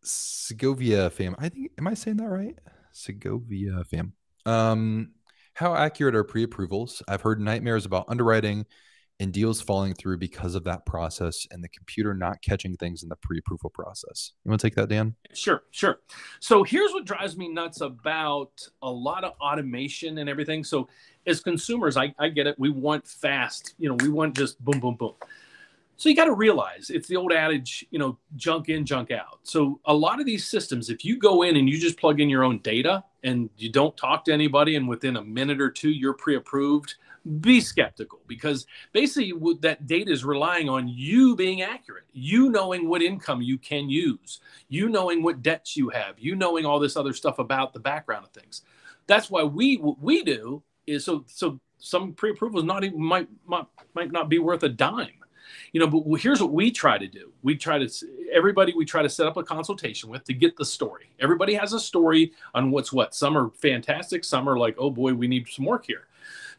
Segovia fam. I think am I saying that right? Segovia fam. Um, how accurate are pre-approvals? I've heard nightmares about underwriting and deals falling through because of that process and the computer not catching things in the pre-approval process. You want to take that, Dan? Sure, sure. So here's what drives me nuts about a lot of automation and everything. So as consumers, I, I get it. We want fast, you know, we want just boom, boom, boom. So you got to realize it's the old adage, you know, junk in, junk out. So a lot of these systems, if you go in and you just plug in your own data and you don't talk to anybody, and within a minute or two you're pre-approved, be skeptical because basically that data is relying on you being accurate, you knowing what income you can use, you knowing what debts you have, you knowing all this other stuff about the background of things. That's why we what we do is so so some pre-approvals not even might might might not be worth a dime. You know but here's what we try to do. We try to everybody we try to set up a consultation with to get the story. Everybody has a story on what's what. Some are fantastic some are like oh boy we need some work here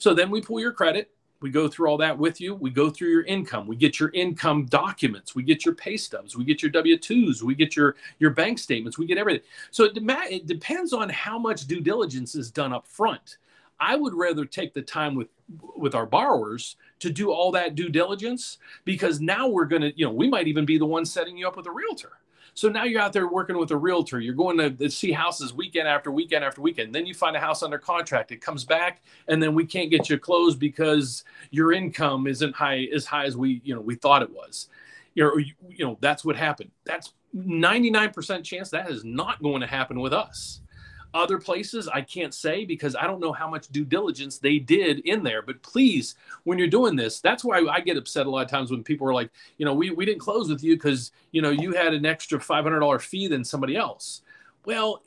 so then we pull your credit. We go through all that with you. We go through your income. We get your income documents. We get your pay stubs. We get your w2s. We get your your bank statements. We get everything. So it, it depends on how much due diligence is done up front. I would rather take the time with with our borrowers to do all that due diligence because now we're going to, you know, we might even be the ones setting you up with a realtor. So now you're out there working with a realtor. You're going to see houses weekend after weekend after weekend. Then you find a house under contract. It comes back, and then we can't get you closed because your income isn't high as high as we you know we thought it was. You know, you, you know that's what happened. That's 99% chance that is not going to happen with us. Other places I can't say because I don't know how much due diligence they did in there. But please, when you're doing this, that's why I get upset a lot of times when people are like, you know, we, we didn't close with you because, you know, you had an extra $500 fee than somebody else. Well,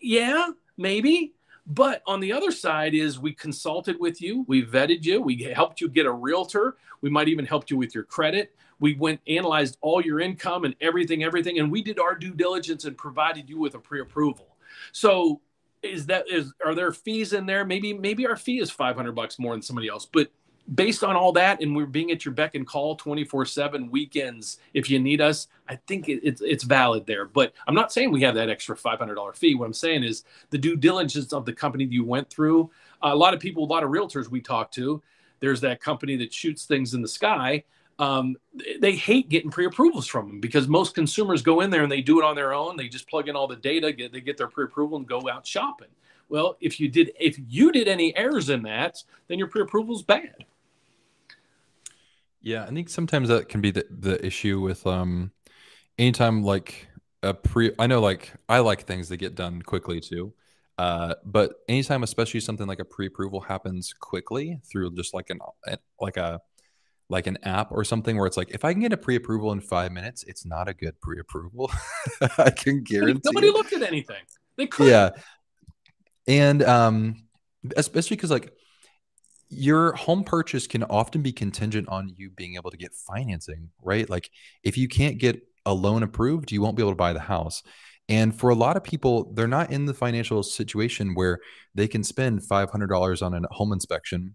yeah, maybe. But on the other side is we consulted with you, we vetted you, we helped you get a realtor, we might even helped you with your credit. We went analyzed all your income and everything, everything, and we did our due diligence and provided you with a pre-approval. So is that is are there fees in there? Maybe maybe our fee is 500 bucks more than somebody else, but based on all that and we're being at your beck and call 24 7 weekends if you need us i think it, it's, it's valid there but i'm not saying we have that extra $500 fee what i'm saying is the due diligence of the company you went through a lot of people a lot of realtors we talk to there's that company that shoots things in the sky um, they hate getting pre-approvals from them because most consumers go in there and they do it on their own. They just plug in all the data, get they get their pre-approval and go out shopping. Well, if you did if you did any errors in that, then your pre-approval is bad. Yeah, I think sometimes that can be the, the issue with um anytime like a pre I know like I like things that get done quickly too. Uh, but anytime especially something like a pre-approval happens quickly through just like an like a like an app or something where it's like if I can get a pre-approval in five minutes, it's not a good pre-approval. I can guarantee. Nobody looked at anything. They could. Yeah, and um, especially because like your home purchase can often be contingent on you being able to get financing, right? Like if you can't get a loan approved, you won't be able to buy the house. And for a lot of people, they're not in the financial situation where they can spend $500 on a home inspection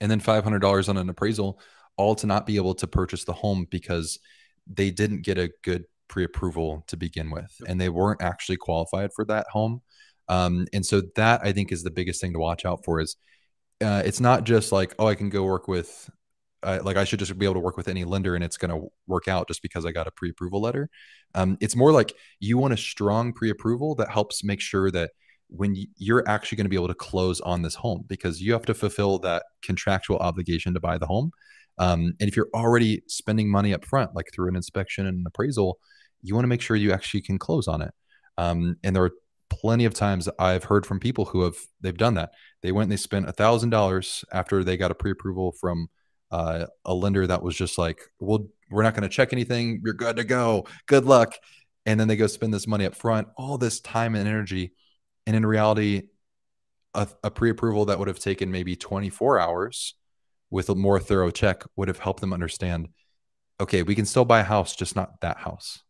and then $500 on an appraisal all to not be able to purchase the home because they didn't get a good pre-approval to begin with and they weren't actually qualified for that home. Um, and so that i think is the biggest thing to watch out for is uh, it's not just like oh i can go work with uh, like i should just be able to work with any lender and it's going to work out just because i got a pre-approval letter. Um, it's more like you want a strong pre-approval that helps make sure that when you're actually going to be able to close on this home because you have to fulfill that contractual obligation to buy the home um, and if you're already spending money up front, like through an inspection and an appraisal, you want to make sure you actually can close on it. Um, and there are plenty of times I've heard from people who have they've done that. They went and they spent a thousand dollars after they got a pre-approval from uh, a lender that was just like, "Well, we're not going to check anything. You're good to go. Good luck." And then they go spend this money up front, all this time and energy, and in reality, a, a pre-approval that would have taken maybe 24 hours with a more thorough check would have helped them understand okay we can still buy a house just not that house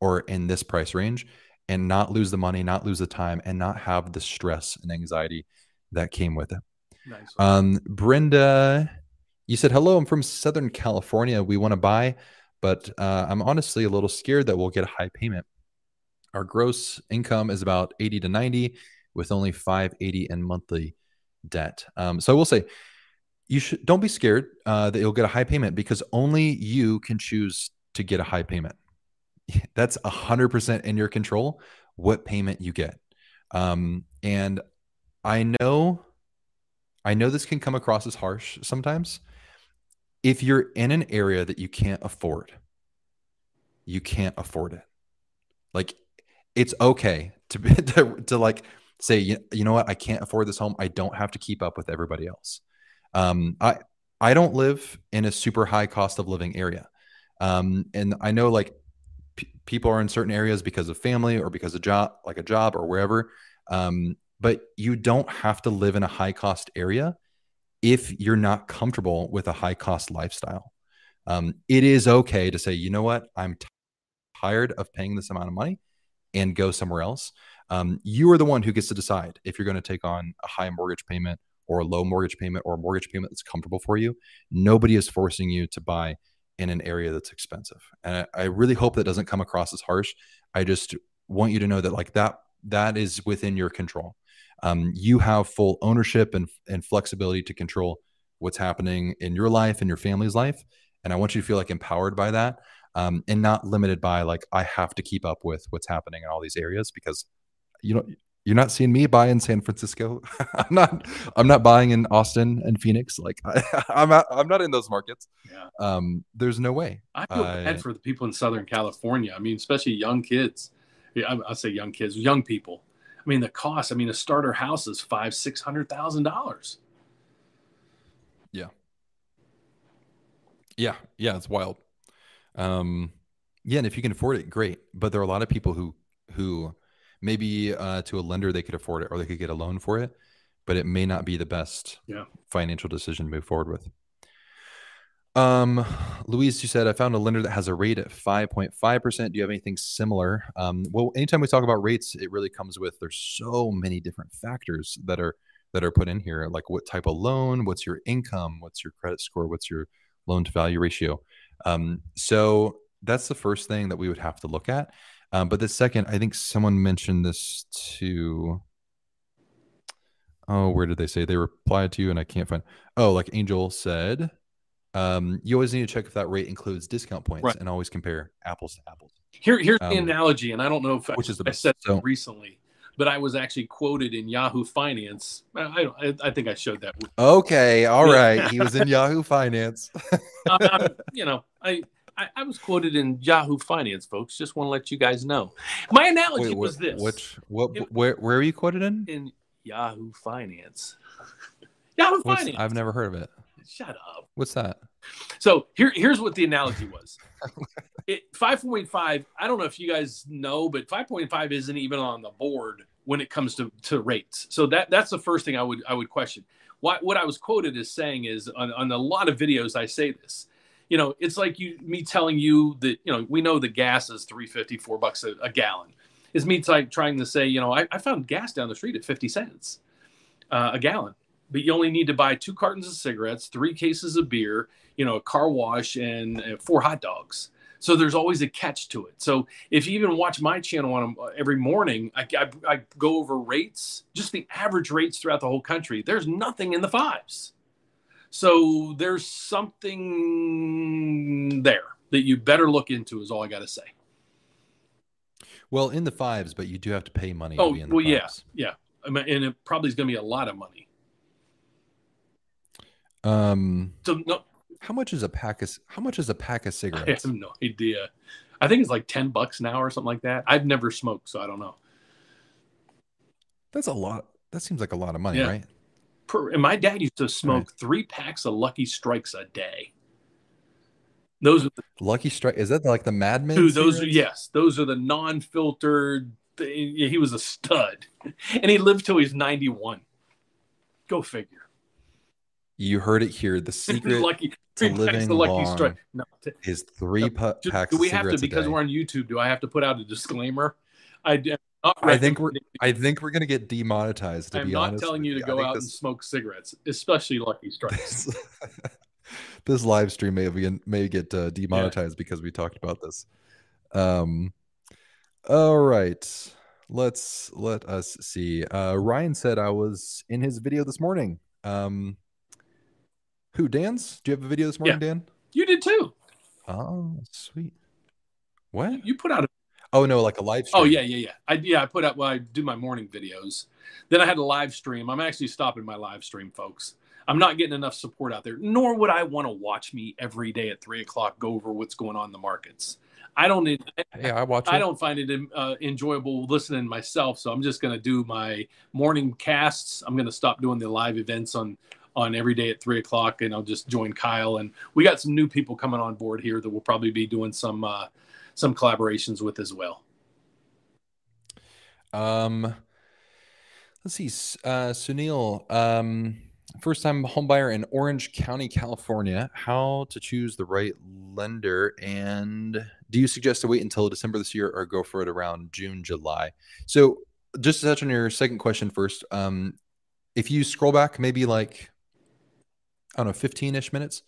or in this price range and not lose the money not lose the time and not have the stress and anxiety that came with it nice. um, brenda you said hello i'm from southern california we want to buy but uh, i'm honestly a little scared that we'll get a high payment our gross income is about 80 to 90 with only 580 in monthly debt. Um, so I will say, you should don't be scared uh, that you'll get a high payment because only you can choose to get a high payment. That's a hundred percent in your control what payment you get. Um, and I know, I know this can come across as harsh sometimes. If you're in an area that you can't afford, you can't afford it. Like it's okay to to, to like say, you, you know what, I can't afford this home. I don't have to keep up with everybody else. Um, I I don't live in a super high cost of living area, um, and I know like p- people are in certain areas because of family or because of job, like a job or wherever. Um, but you don't have to live in a high cost area if you're not comfortable with a high cost lifestyle. Um, it is okay to say, you know what, I'm t- tired of paying this amount of money and go somewhere else. Um, you are the one who gets to decide if you're going to take on a high mortgage payment or a low mortgage payment or a mortgage payment that's comfortable for you. Nobody is forcing you to buy in an area that's expensive. And I, I really hope that doesn't come across as harsh. I just want you to know that like that that is within your control. Um, you have full ownership and, and flexibility to control what's happening in your life and your family's life. And I want you to feel like empowered by that um, and not limited by like, I have to keep up with what's happening in all these areas because you know you're not seeing me buy in San Francisco. I'm not. I'm not buying in Austin and Phoenix. Like I, am not. I'm not in those markets. Yeah. Um. There's no way. I feel bad for the people in Southern California. I mean, especially young kids. Yeah, I, I say young kids, young people. I mean, the cost. I mean, a starter house is five, six hundred thousand dollars. Yeah. Yeah. Yeah. It's wild. Um. Yeah, and if you can afford it, great. But there are a lot of people who who maybe uh, to a lender they could afford it or they could get a loan for it, but it may not be the best yeah. financial decision to move forward with. Um, Louise, you said I found a lender that has a rate at 5.5%. Do you have anything similar? Um, well, anytime we talk about rates, it really comes with there's so many different factors that are that are put in here, like what type of loan, what's your income, what's your credit score, what's your loan to value ratio. Um, so that's the first thing that we would have to look at. Um, but the second, I think someone mentioned this to. Oh, where did they say they replied to you? And I can't find. Oh, like Angel said, um, you always need to check if that rate includes discount points right. and always compare apples to apples. Here, here's um, the analogy, and I don't know if which I, is the best. I said so, recently, but I was actually quoted in Yahoo Finance. I, I, I think I showed that. Okay, all right. he was in Yahoo Finance. you know, I I, I, was quoted in Yahoo Finance, folks. Just want to let you guys know. My analogy Wait, what, was this. Which what it, where where are you quoted in? In Yahoo Finance. Yahoo What's, Finance. I've never heard of it. Shut up. What's that? So here here's what the analogy was. it 5.5, I don't know if you guys know, but 5.5 isn't even on the board when it comes to, to rates. So that that's the first thing I would I would question. What what I was quoted as saying is on, on a lot of videos I say this you know, it's like you me telling you that you know we know the gas is three fifty four bucks a, a, gallon. It's me like trying to say, you know, I, I found gas down the street at fifty cents uh, a gallon, but you only need to buy two cartons of cigarettes, three cases of beer, you know, a car wash, and uh, four hot dogs. So there's always a catch to it. So if you even watch my channel on uh, every morning, I, I, I go over rates, just the average rates throughout the whole country. There's nothing in the fives. So there's something there that you better look into, is all I got to say. Well, in the fives, but you do have to pay money. Oh, well, fives. yeah, yeah. I mean, and it probably is going to be a lot of money. Um. So no. How much is a pack of How much is a pack of cigarettes? I have no idea. I think it's like ten bucks now or something like that. I've never smoked, so I don't know. That's a lot. That seems like a lot of money, Yeah. right? Per, and my dad used to smoke three packs of Lucky Strikes a day. Those are the Lucky Strike is that like the Mad Men? Those are yes. Those are the non-filtered. He he was a stud, and he lived till he's ninety-one. Go figure. You heard it here. The secret lucky packs living of Lucky long Strike. No, is three No, packs. do we have to because we're on YouTube? Do I have to put out a disclaimer? I I think we're. I think we're gonna get demonetized. To be honest. I'm be not honest, telling you to go out and smoke cigarettes, especially Lucky Strikes. this, this live stream may be may get uh, demonetized because we talked about this. Um, all right, let's let us see. Uh, Ryan said I was in his video this morning. Um, who Dan's? Do you have a video this morning, Dan? you did too. Oh, sweet. What? You put out a Oh no, like a live stream. Oh yeah, yeah, yeah. I yeah, I put up well, I do my morning videos. Then I had a live stream. I'm actually stopping my live stream, folks. I'm not getting enough support out there, nor would I want to watch me every day at three o'clock go over what's going on in the markets. I don't need, Yeah, I watch. I it. don't find it uh, enjoyable listening myself. So I'm just going to do my morning casts. I'm going to stop doing the live events on on every day at three o'clock, and I'll just join Kyle. And we got some new people coming on board here that we'll probably be doing some uh, some collaborations with as well. Um, let's see. Uh, Sunil, um, first time homebuyer in Orange County, California. How to choose the right lender? And do you suggest to wait until December this year or go for it around June, July? So, just to touch on your second question first, um, if you scroll back maybe like, I don't know, 15 ish minutes,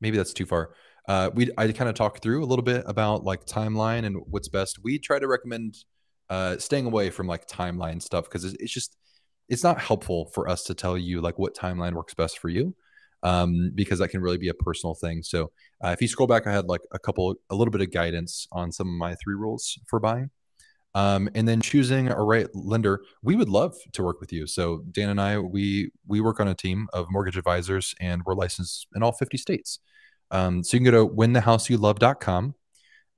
maybe that's too far. Uh, we I kind of talk through a little bit about like timeline and what's best. We try to recommend uh, staying away from like timeline stuff because it's, it's just it's not helpful for us to tell you like what timeline works best for you um, because that can really be a personal thing. So uh, if you scroll back, I had like a couple, a little bit of guidance on some of my three rules for buying. Um, and then choosing a right lender, we would love to work with you. So Dan and I, we we work on a team of mortgage advisors, and we're licensed in all 50 states. Um, so you can go to winthehouseyoulove.com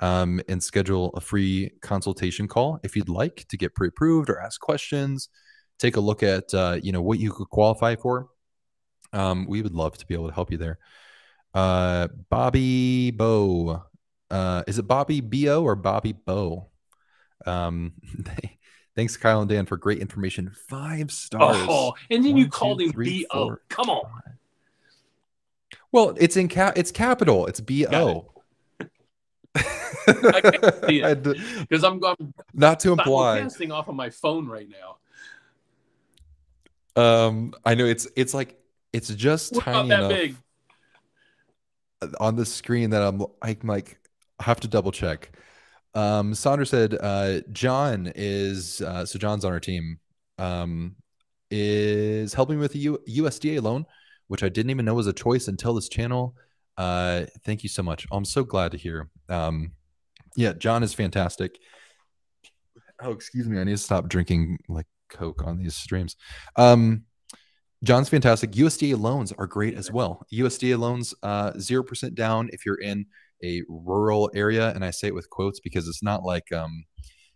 um, and schedule a free consultation call if you'd like to get pre-approved or ask questions. Take a look at uh, you know what you could qualify for. Um, we would love to be able to help you there. Uh, Bobby Bo, uh, is it Bobby Bo or Bobby Bo? Um, thanks, Kyle and Dan, for great information. Five stars. Oh, and then One, you two, called him three, B.O. four, Come on. Well, it's in cap. It's capital. It's B O. I can't see it. Because I'm, I'm Not to imply. simulcasting off of my phone right now. Um, I know it's it's like it's just We're tiny that enough big. on the screen that I'm I'm like I have to double check. Um, Sandra said uh, John is uh, so John's on our team. Um, is helping with a U- USDA loan, which I didn't even know was a choice until this channel. Uh, thank you so much. I'm so glad to hear. Um, yeah, John is fantastic. Oh, excuse me. I need to stop drinking like Coke on these streams. Um, John's fantastic. USDA loans are great as well. USDA loans, uh, 0% down if you're in a rural area. And I say it with quotes because it's not like, um,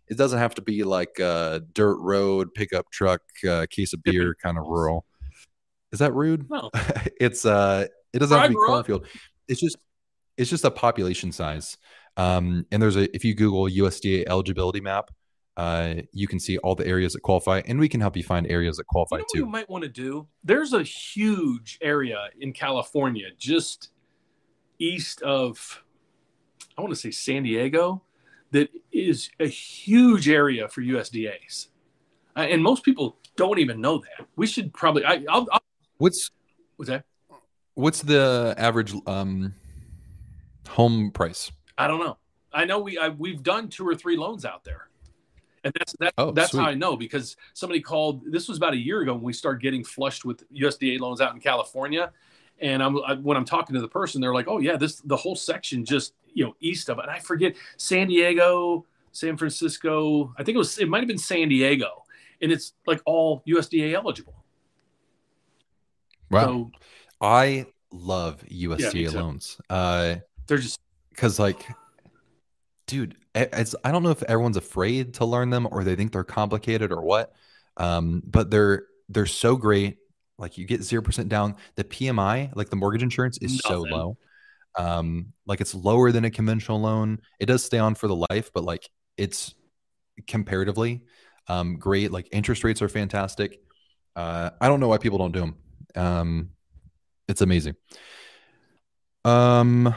it doesn't have to be like a dirt road, pickup truck, uh, case of beer kind of rural. Is that rude? No. it's, uh, it doesn't Where have to be up- cornfield. It's just, it's just a population size. Um, and there's a, if you Google USDA eligibility map, uh, you can see all the areas that qualify, and we can help you find areas that You qualify know what too. you might want to do? There's a huge area in California just east of, I want to say San Diego, that is a huge area for USDAs. Uh, and most people don't even know that. We should probably, I, I'll, I'll What's what's that? what's the average um, home price? I don't know. I know we I, we've done two or three loans out there, and that's that, Oh, that's how. I know because somebody called. This was about a year ago when we started getting flushed with USDA loans out in California, and I'm I, when I'm talking to the person, they're like, "Oh yeah, this the whole section just you know east of it." And I forget San Diego, San Francisco. I think it was it might have been San Diego, and it's like all USDA eligible. Wow, So I love USDA too. loans. Uh, they're just because like, dude, I- it's I don't know if everyone's afraid to learn them or they think they're complicated or what. Um, but they're they're so great. Like you get zero percent down. The PMI, like the mortgage insurance, is Nothing. so low. Um, like it's lower than a conventional loan. It does stay on for the life, but like it's comparatively um, great. Like interest rates are fantastic. Uh, I don't know why people don't do them. Um, it's amazing. Um.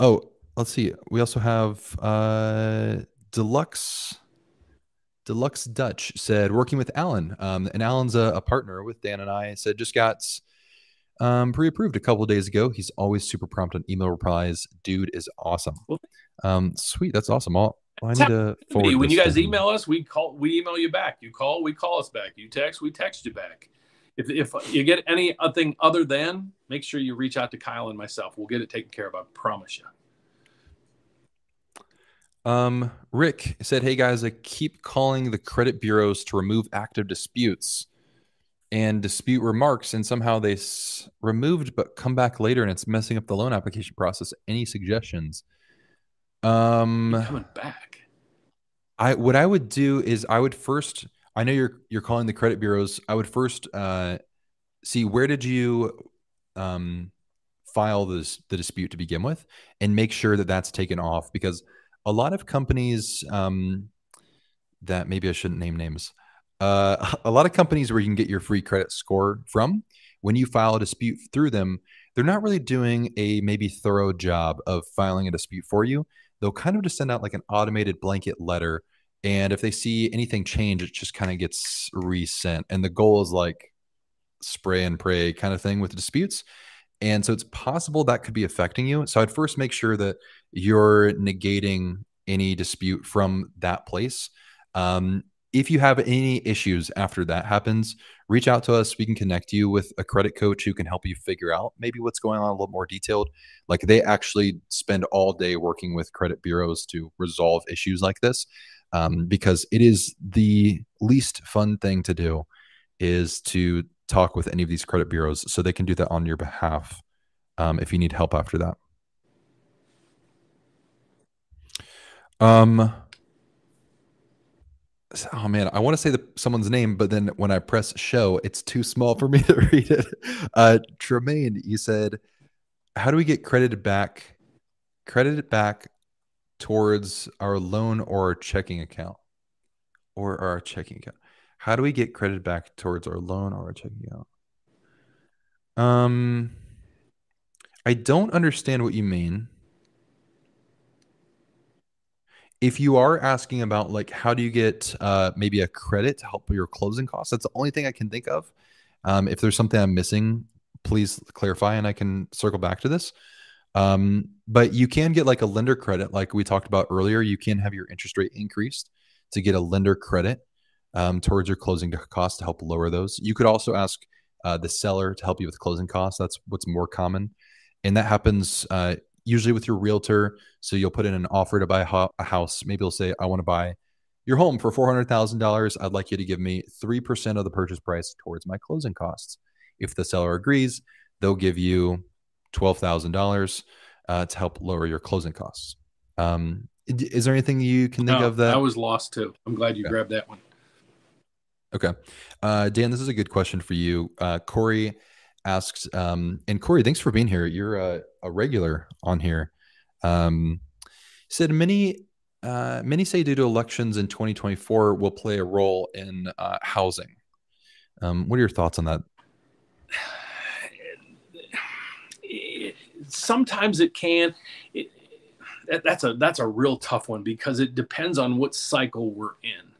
Oh, let's see. We also have uh, Deluxe. Deluxe Dutch said working with Alan, um, and Alan's a, a, partner with Dan and I. Said just got um, pre-approved a couple days ago. He's always super prompt on email replies. Dude is awesome. Um, sweet, that's awesome. I'll, I need to forward. When you guys email us, we call, we email you back. You call, we call us back. You text, we text you back. If, if you get anything other than, make sure you reach out to Kyle and myself. We'll get it taken care of. I promise you. Um, Rick said, "Hey guys, I keep calling the credit bureaus to remove active disputes and dispute remarks, and somehow they s- removed but come back later, and it's messing up the loan application process. Any suggestions?" Um, coming back. I what I would do is I would first. I know you're you're calling the credit bureaus. I would first uh, see where did you um, file this the dispute to begin with, and make sure that that's taken off because a lot of companies um, that maybe I shouldn't name names. Uh, a lot of companies where you can get your free credit score from, when you file a dispute through them, they're not really doing a maybe thorough job of filing a dispute for you they'll kind of just send out like an automated blanket letter. And if they see anything change, it just kind of gets resent. And the goal is like spray and pray kind of thing with disputes. And so it's possible that could be affecting you. So I'd first make sure that you're negating any dispute from that place. Um, if you have any issues after that happens, reach out to us. We can connect you with a credit coach who can help you figure out maybe what's going on a little more detailed. Like they actually spend all day working with credit bureaus to resolve issues like this um, because it is the least fun thing to do is to talk with any of these credit bureaus so they can do that on your behalf um, if you need help after that. Um, oh man, I want to say the, someone's name, but then when I press show, it's too small for me to read it. Uh, Tremaine, you said, how do we get credited back, credited back towards our loan or our checking account or our checking account? How do we get credit back towards our loan or our checking account? Um, I don't understand what you mean. if you are asking about like how do you get uh, maybe a credit to help your closing costs, that's the only thing I can think of. Um, if there's something I'm missing, please clarify and I can circle back to this. Um, but you can get like a lender credit, like we talked about earlier. You can have your interest rate increased to get a lender credit um, towards your closing costs to help lower those. You could also ask uh, the seller to help you with closing costs. That's what's more common, and that happens uh, usually with your realtor. So you'll put in an offer to buy a house. Maybe you'll say, I want to buy your home for $400,000. I'd like you to give me 3% of the purchase price towards my closing costs. If the seller agrees, they'll give you $12,000 uh, to help lower your closing costs. Um, is there anything you can think no, of that? I was lost too. I'm glad you okay. grabbed that one. Okay. Uh, Dan, this is a good question for you. Uh, Corey asks, um, and Corey, thanks for being here. You're a, a regular on here. Um, said many uh, many say due to elections in 2024 will play a role in uh, housing. Um, what are your thoughts on that? Sometimes it can. It, that's a that's a real tough one because it depends on what cycle we're in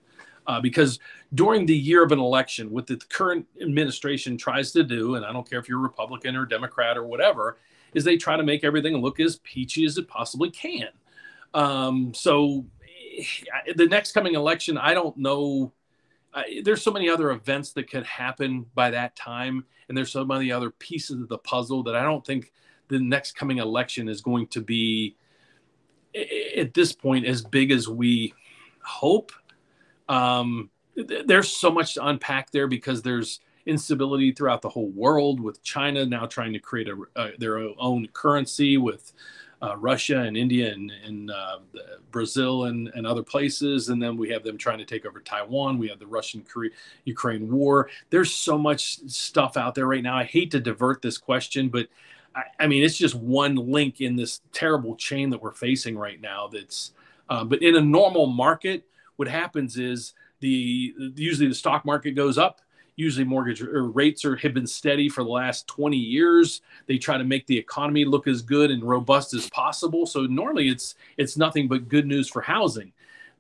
uh, because during the year of an election, what the current administration tries to do, and I don't care if you're Republican or Democrat or whatever, is they try to make everything look as peachy as it possibly can. Um, so eh, the next coming election, I don't know. There's so many other events that could happen by that time, and there's so many other pieces of the puzzle that I don't think the next coming election is going to be at this point as big as we hope um, th- there's so much to unpack there because there's instability throughout the whole world with China now trying to create a, uh, their own currency with uh, Russia and India and, and uh, Brazil and, and other places. And then we have them trying to take over Taiwan. We have the Russian Ukraine war. There's so much stuff out there right now. I hate to divert this question, but I, I mean, it's just one link in this terrible chain that we're facing right now. That's, uh, but in a normal market, what happens is the usually the stock market goes up. Usually mortgage rates are have been steady for the last 20 years. They try to make the economy look as good and robust as possible. So normally it's it's nothing but good news for housing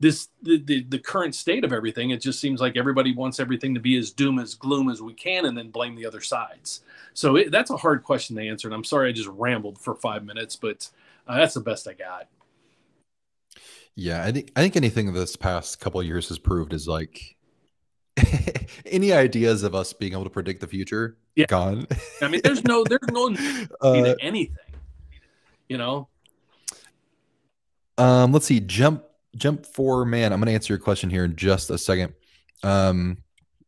this the, the, the current state of everything it just seems like everybody wants everything to be as doom as gloom as we can and then blame the other sides. So it, that's a hard question to answer and i'm sorry i just rambled for five minutes but uh, that's the best i got. Yeah i think i think anything this past couple of years has proved is like any ideas of us being able to predict the future yeah. gone. I mean there's no there's no uh, anything you know? um let's see jump jump for man i'm going to answer your question here in just a second. Um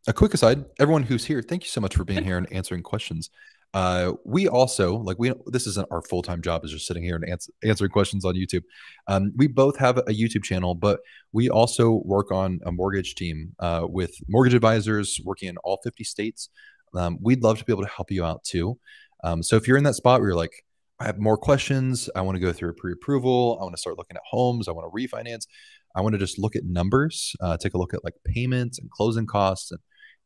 a quick aside everyone who's here thank you so much for being here and answering questions. Uh, we also like we this isn't our full-time job is just sitting here and answer, answering questions on youtube. Um, we both have a youtube channel but we also work on a mortgage team uh, with mortgage advisors working in all 50 states. Um, we'd love to be able to help you out too. Um, so if you're in that spot where you're like i have more questions i want to go through a pre-approval i want to start looking at homes i want to refinance i want to just look at numbers uh, take a look at like payments and closing costs and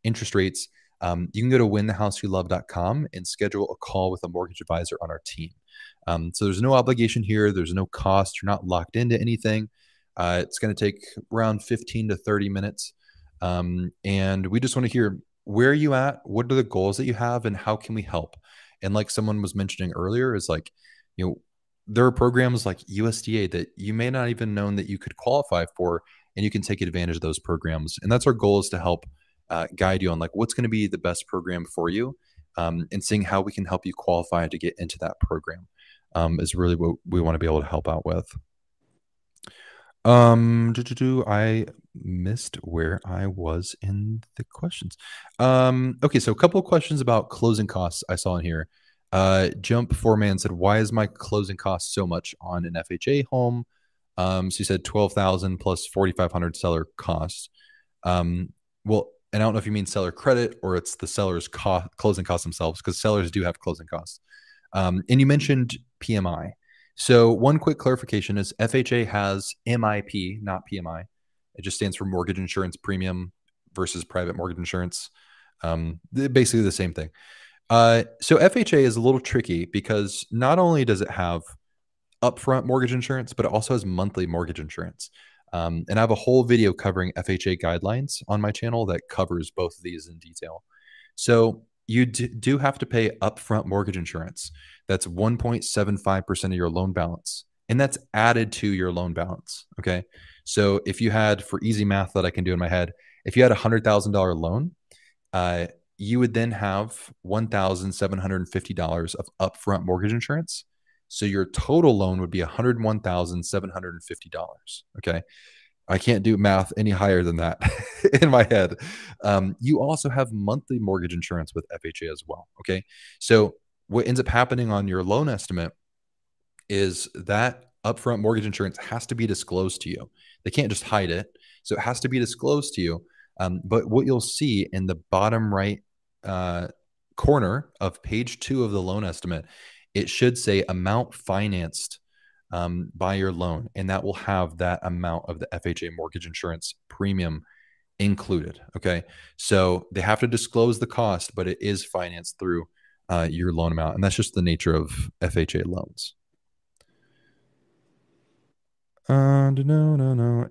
interest rates um, you can go to winthehouseyoulove.com and schedule a call with a mortgage advisor on our team. Um, so there's no obligation here. There's no cost. You're not locked into anything. Uh, it's going to take around 15 to 30 minutes. Um, and we just want to hear where are you at? What are the goals that you have and how can we help? And like someone was mentioning earlier is like, you know, there are programs like USDA that you may not even known that you could qualify for and you can take advantage of those programs. And that's our goal is to help uh, guide you on like what's going to be the best program for you um, and seeing how we can help you qualify to get into that program um, is really what we want to be able to help out with. Um, do, do, do, I missed where I was in the questions. Um, okay, so a couple of questions about closing costs I saw in here. Uh, Jump Foreman said, "Why is my closing cost so much on an FHA home?" Um, so you said twelve thousand plus forty five hundred seller costs. Um, well, and I don't know if you mean seller credit or it's the seller's co- closing costs themselves, because sellers do have closing costs. Um, and you mentioned PMI. So one quick clarification is FHA has MIP, not PMI. It just stands for mortgage insurance premium versus private mortgage insurance. Um, basically the same thing. Uh, so FHA is a little tricky because not only does it have upfront mortgage insurance, but it also has monthly mortgage insurance. Um, and I have a whole video covering FHA guidelines on my channel that covers both of these in detail. So you do have to pay upfront mortgage insurance. That's 1.75% of your loan balance. And that's added to your loan balance. Okay. So if you had, for easy math that I can do in my head, if you had a $100,000 loan, uh, you would then have $1,750 of upfront mortgage insurance so your total loan would be $101,750. Okay. I can't do math any higher than that in my head. Um, you also have monthly mortgage insurance with FHA as well. Okay. So what ends up happening on your loan estimate is that upfront mortgage insurance has to be disclosed to you. They can't just hide it. So it has to be disclosed to you. Um, but what you'll see in the bottom right uh, corner of page two of the loan estimate it should say amount financed um, by your loan, and that will have that amount of the FHA mortgage insurance premium included. Okay. So they have to disclose the cost, but it is financed through uh, your loan amount. And that's just the nature of FHA loans. Uh, no, no, no.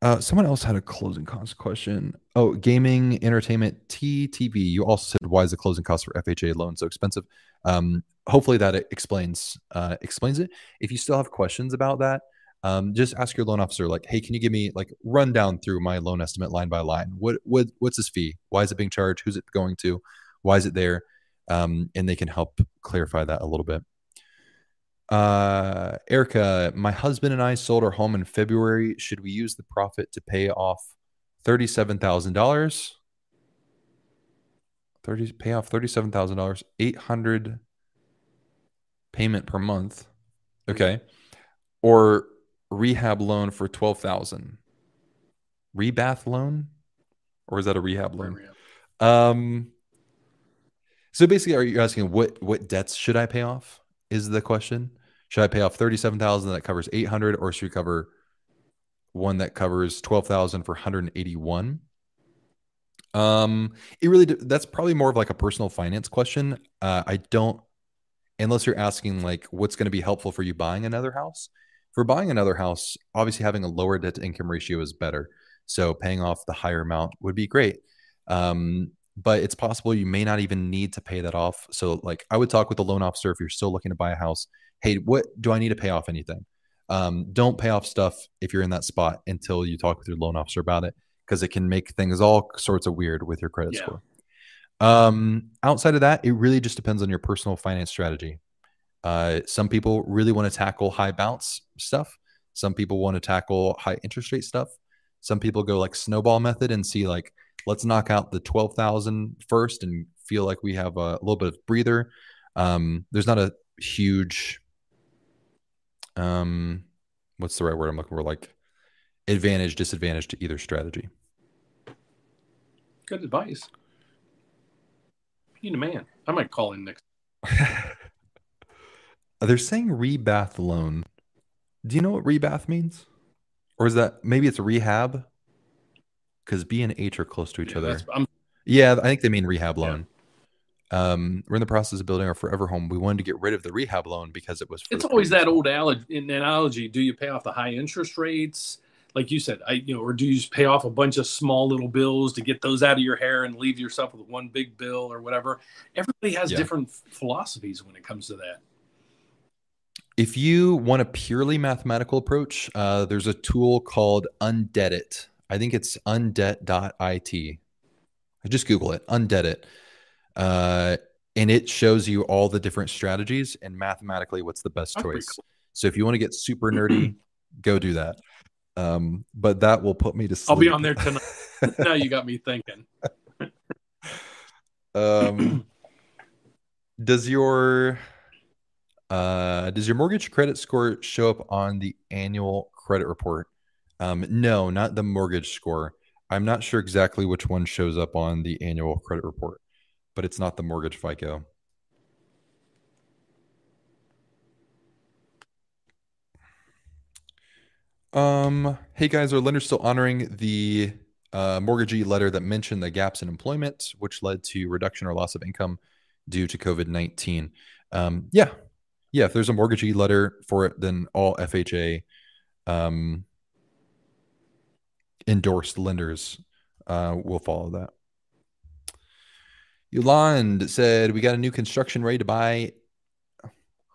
Uh, someone else had a closing cost question. Oh, gaming, entertainment, TTV. You also said why is the closing cost for FHA loan so expensive? Um, hopefully that explains uh, explains it. If you still have questions about that, um, just ask your loan officer. Like, hey, can you give me like run down through my loan estimate line by line? What what what's this fee? Why is it being charged? Who's it going to? Why is it there? Um, and they can help clarify that a little bit. Uh, Erica, my husband and I sold our home in February. Should we use the profit to pay off thirty-seven thousand dollars? Thirty pay off thirty-seven thousand dollars, eight hundred payment per month. Okay. Or rehab loan for 12,000. Rebath loan? Or is that a rehab loan? Um so basically are you asking what what debts should I pay off? Is the question. Should I pay off 37,000 that covers 800 or should we cover one that covers 12,000 for 181? Um it really that's probably more of like a personal finance question. Uh I don't unless you're asking like what's going to be helpful for you buying another house. For buying another house, obviously having a lower debt to income ratio is better. So paying off the higher amount would be great. Um, but it's possible you may not even need to pay that off. So like I would talk with the loan officer if you're still looking to buy a house. Hey, what do I need to pay off anything? Um, don't pay off stuff if you're in that spot until you talk with your loan officer about it because it can make things all sorts of weird with your credit yeah. score. Um, outside of that, it really just depends on your personal finance strategy. Uh, some people really want to tackle high bounce stuff. Some people want to tackle high interest rate stuff. Some people go like snowball method and see like, let's knock out the 12,000 first and feel like we have a little bit of breather. Um, there's not a huge, um, what's the right word I'm looking for? Like advantage, disadvantage to either strategy. Good advice. You need a man. I might call in next. They're saying rebath loan. Do you know what rebath means? Or is that maybe it's rehab? Because B and H are close to each yeah, other. Yeah, I think they mean rehab loan. Yeah. Um, we're in the process of building our forever home. We wanted to get rid of the rehab loan because it was. it's always that old analogy. Do you pay off the high interest rates? like you said, I you know, or do you just pay off a bunch of small little bills to get those out of your hair and leave yourself with one big bill or whatever? Everybody has yeah. different philosophies when it comes to that. If you want a purely mathematical approach, uh, there's a tool called Undebit. I think it's undebt.it. I just Google it, Undebit. Uh, and it shows you all the different strategies and mathematically what's the best That's choice. Cool. So if you want to get super nerdy, go do that. Um, but that will put me to sleep. I'll be on there tonight. now you got me thinking. um, does your uh, does your mortgage credit score show up on the annual credit report? Um, no, not the mortgage score. I'm not sure exactly which one shows up on the annual credit report, but it's not the mortgage FICO. Um, hey guys, are lenders still honoring the uh, mortgagee letter that mentioned the gaps in employment, which led to reduction or loss of income due to COVID 19? Um, yeah. Yeah. If there's a mortgagee letter for it, then all FHA um, endorsed lenders uh, will follow that. Yolande said, We got a new construction ready to buy.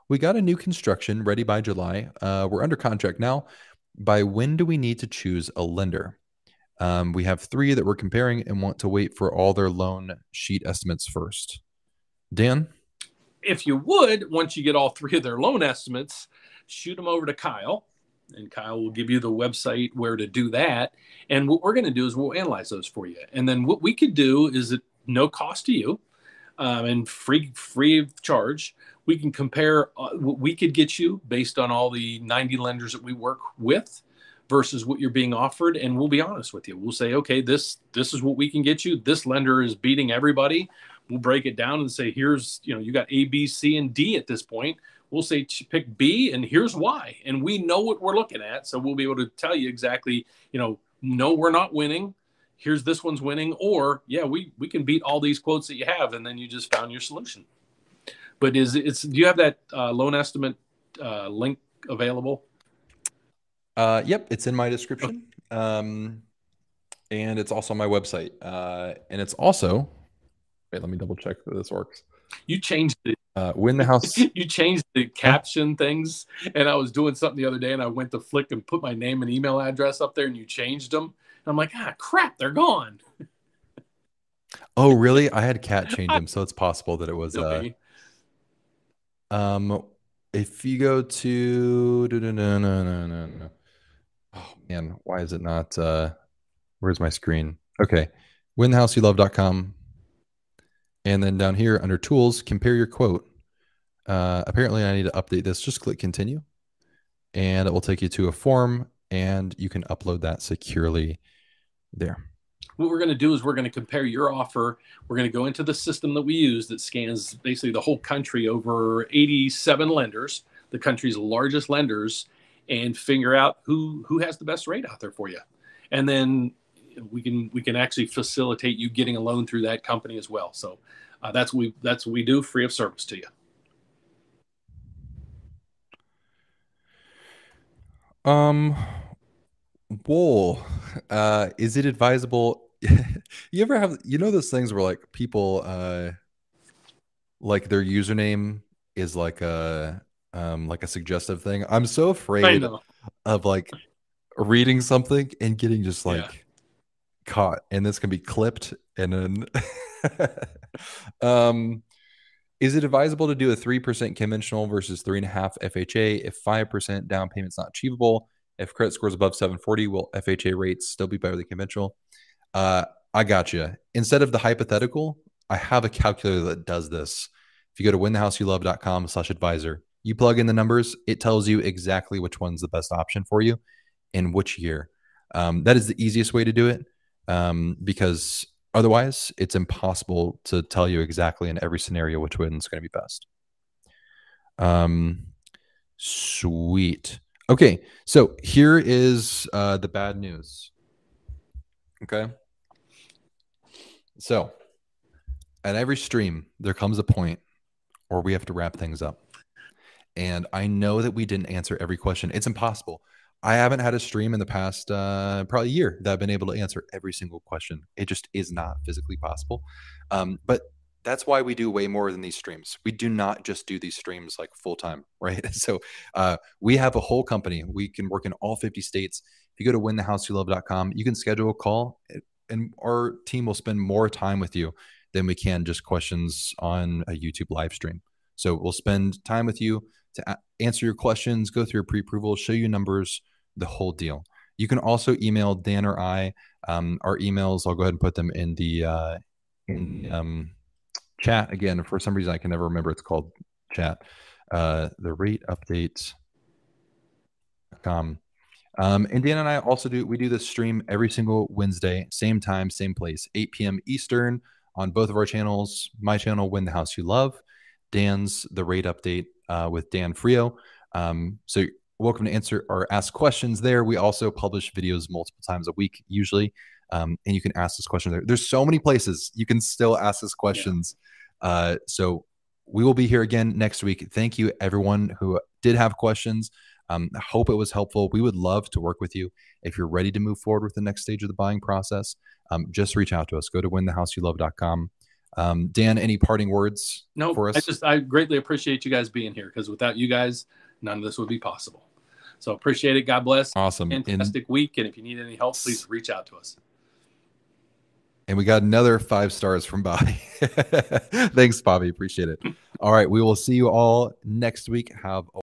We got a new construction ready by July. Uh, we're under contract now by when do we need to choose a lender? Um, we have three that we're comparing and want to wait for all their loan sheet estimates first. Dan? If you would, once you get all three of their loan estimates, shoot them over to Kyle, and Kyle will give you the website where to do that. And what we're going to do is we'll analyze those for you. And then what we could do is at no cost to you um, and free free of charge. We can compare uh, what we could get you based on all the 90 lenders that we work with versus what you're being offered and we'll be honest with you. We'll say okay this this is what we can get you. This lender is beating everybody. We'll break it down and say here's you know you got a b c and d at this point. We'll say pick b and here's why. And we know what we're looking at so we'll be able to tell you exactly you know no we're not winning here's this one's winning or yeah we we can beat all these quotes that you have and then you just found your solution but is it's do you have that uh, loan estimate uh, link available? Uh, yep, it's in my description. Um, and it's also on my website. Uh, and it's also wait, let me double check that this works. You changed it. Uh, when the house you changed the caption things, and I was doing something the other day, and I went to flick and put my name and email address up there, and you changed them. I'm like, ah, crap, they're gone. oh, really? I had cat change them, so it's possible that it was. Uh, um, if you go to oh man, why is it not? Uh, where's my screen? Okay, winthehouseyoulove.com, and then down here under tools, compare your quote. Uh, apparently, I need to update this. Just click continue. and it will take you to a form and you can upload that securely there. What we're going to do is we're going to compare your offer. We're going to go into the system that we use that scans basically the whole country over 87 lenders, the country's largest lenders, and figure out who who has the best rate out there for you. And then we can we can actually facilitate you getting a loan through that company as well. So uh, that's what we that's what we do free of service to you. Um, Wool, uh, is it advisable? you ever have you know those things where like people uh like their username is like a um like a suggestive thing. I'm so afraid of like reading something and getting just like yeah. caught and this can be clipped and then um is it advisable to do a 3% conventional versus 3.5 FHA if 5% down payment's not achievable? If credit scores above 740, will FHA rates still be better than conventional? Uh, I got you. Instead of the hypothetical, I have a calculator that does this. If you go to winthehouseyoulove.com slash advisor, you plug in the numbers, it tells you exactly which one's the best option for you in which year. Um, that is the easiest way to do it um, because Otherwise, it's impossible to tell you exactly in every scenario which one's going to be best. Um, sweet. Okay, so here is uh, the bad news. Okay. So, at every stream, there comes a point where we have to wrap things up. And I know that we didn't answer every question. It's impossible. I haven't had a stream in the past uh, probably year that I've been able to answer every single question. It just is not physically possible. Um, but that's why we do way more than these streams. We do not just do these streams like full time, right? So uh, we have a whole company. We can work in all 50 states. If you go to winthehouseyoulove.com, you can schedule a call, eh, and our team will spend more time with you than we can just questions on a YouTube live stream. So we'll spend time with you to a- answer your questions, go through your pre-approval, show you numbers, the whole deal. You can also email Dan or I. Um, our emails, I'll go ahead and put them in the uh, in, um, chat again. For some reason, I can never remember. It's called chat. Uh, the rate updates. Um, um, and Dan and I also do we do this stream every single Wednesday, same time, same place, 8 p.m. Eastern on both of our channels. My channel, Win the House You Love. Dan's the rate update uh, with Dan Frio. Um, so welcome to answer or ask questions there. We also publish videos multiple times a week, usually, um, and you can ask this question there. There's so many places you can still ask us questions. Uh, so we will be here again next week. Thank you, everyone who did have questions. Um, I hope it was helpful. We would love to work with you. If you're ready to move forward with the next stage of the buying process, um, just reach out to us. Go to winthehouseyoulove.com. Um, Dan, any parting words no, for us? I just I greatly appreciate you guys being here because without you guys, none of this would be possible. So appreciate it. God bless. Awesome. Fantastic and, week. And if you need any help, please reach out to us. And we got another five stars from Bobby. Thanks, Bobby. Appreciate it. All right. We will see you all next week. Have a